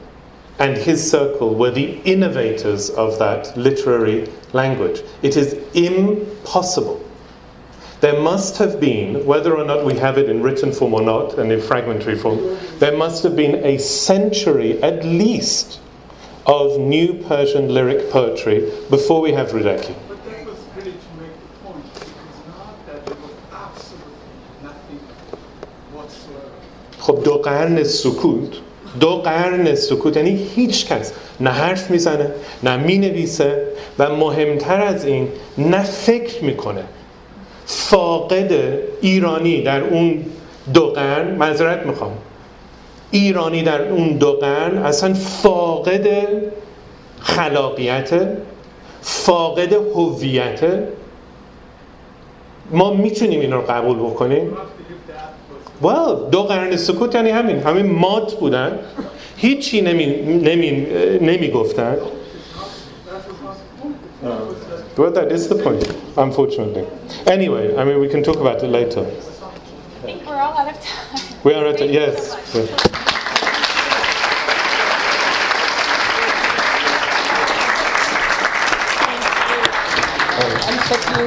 and his circle were the innovators of that literary language. It is impossible. There must have been, whether or not we have it in written form or not, and in fragmentary form, there must have been a century at least of new Persian lyric poetry before we have Rudaki. But that was really to make the point. It was not that there was absolutely nothing whatsoever. خب دو قرن سکوت دو قرن سکوت یعنی هیچ کس. نه حرف می‌زنه نه می‌نویسه و مهمتر از این نه فکر می‌کنه. فاقد ایرانی در اون دو قرن معذرت می‌خوام. ایرانی در اون دو قرن اصلا فاقد خلاقیت فاقد هویت. ما می‌تونیم این رو قبول بکنیم؟ Well, دو قرن سکوت یعنی همین همین مات بودن هیچی نمی, نمی, نمی گفتن Well, that is the point, unfortunately. Anyway, I mean, we can talk about it later. I think we're all out of time. We are at, Thank you yes. so. I'm so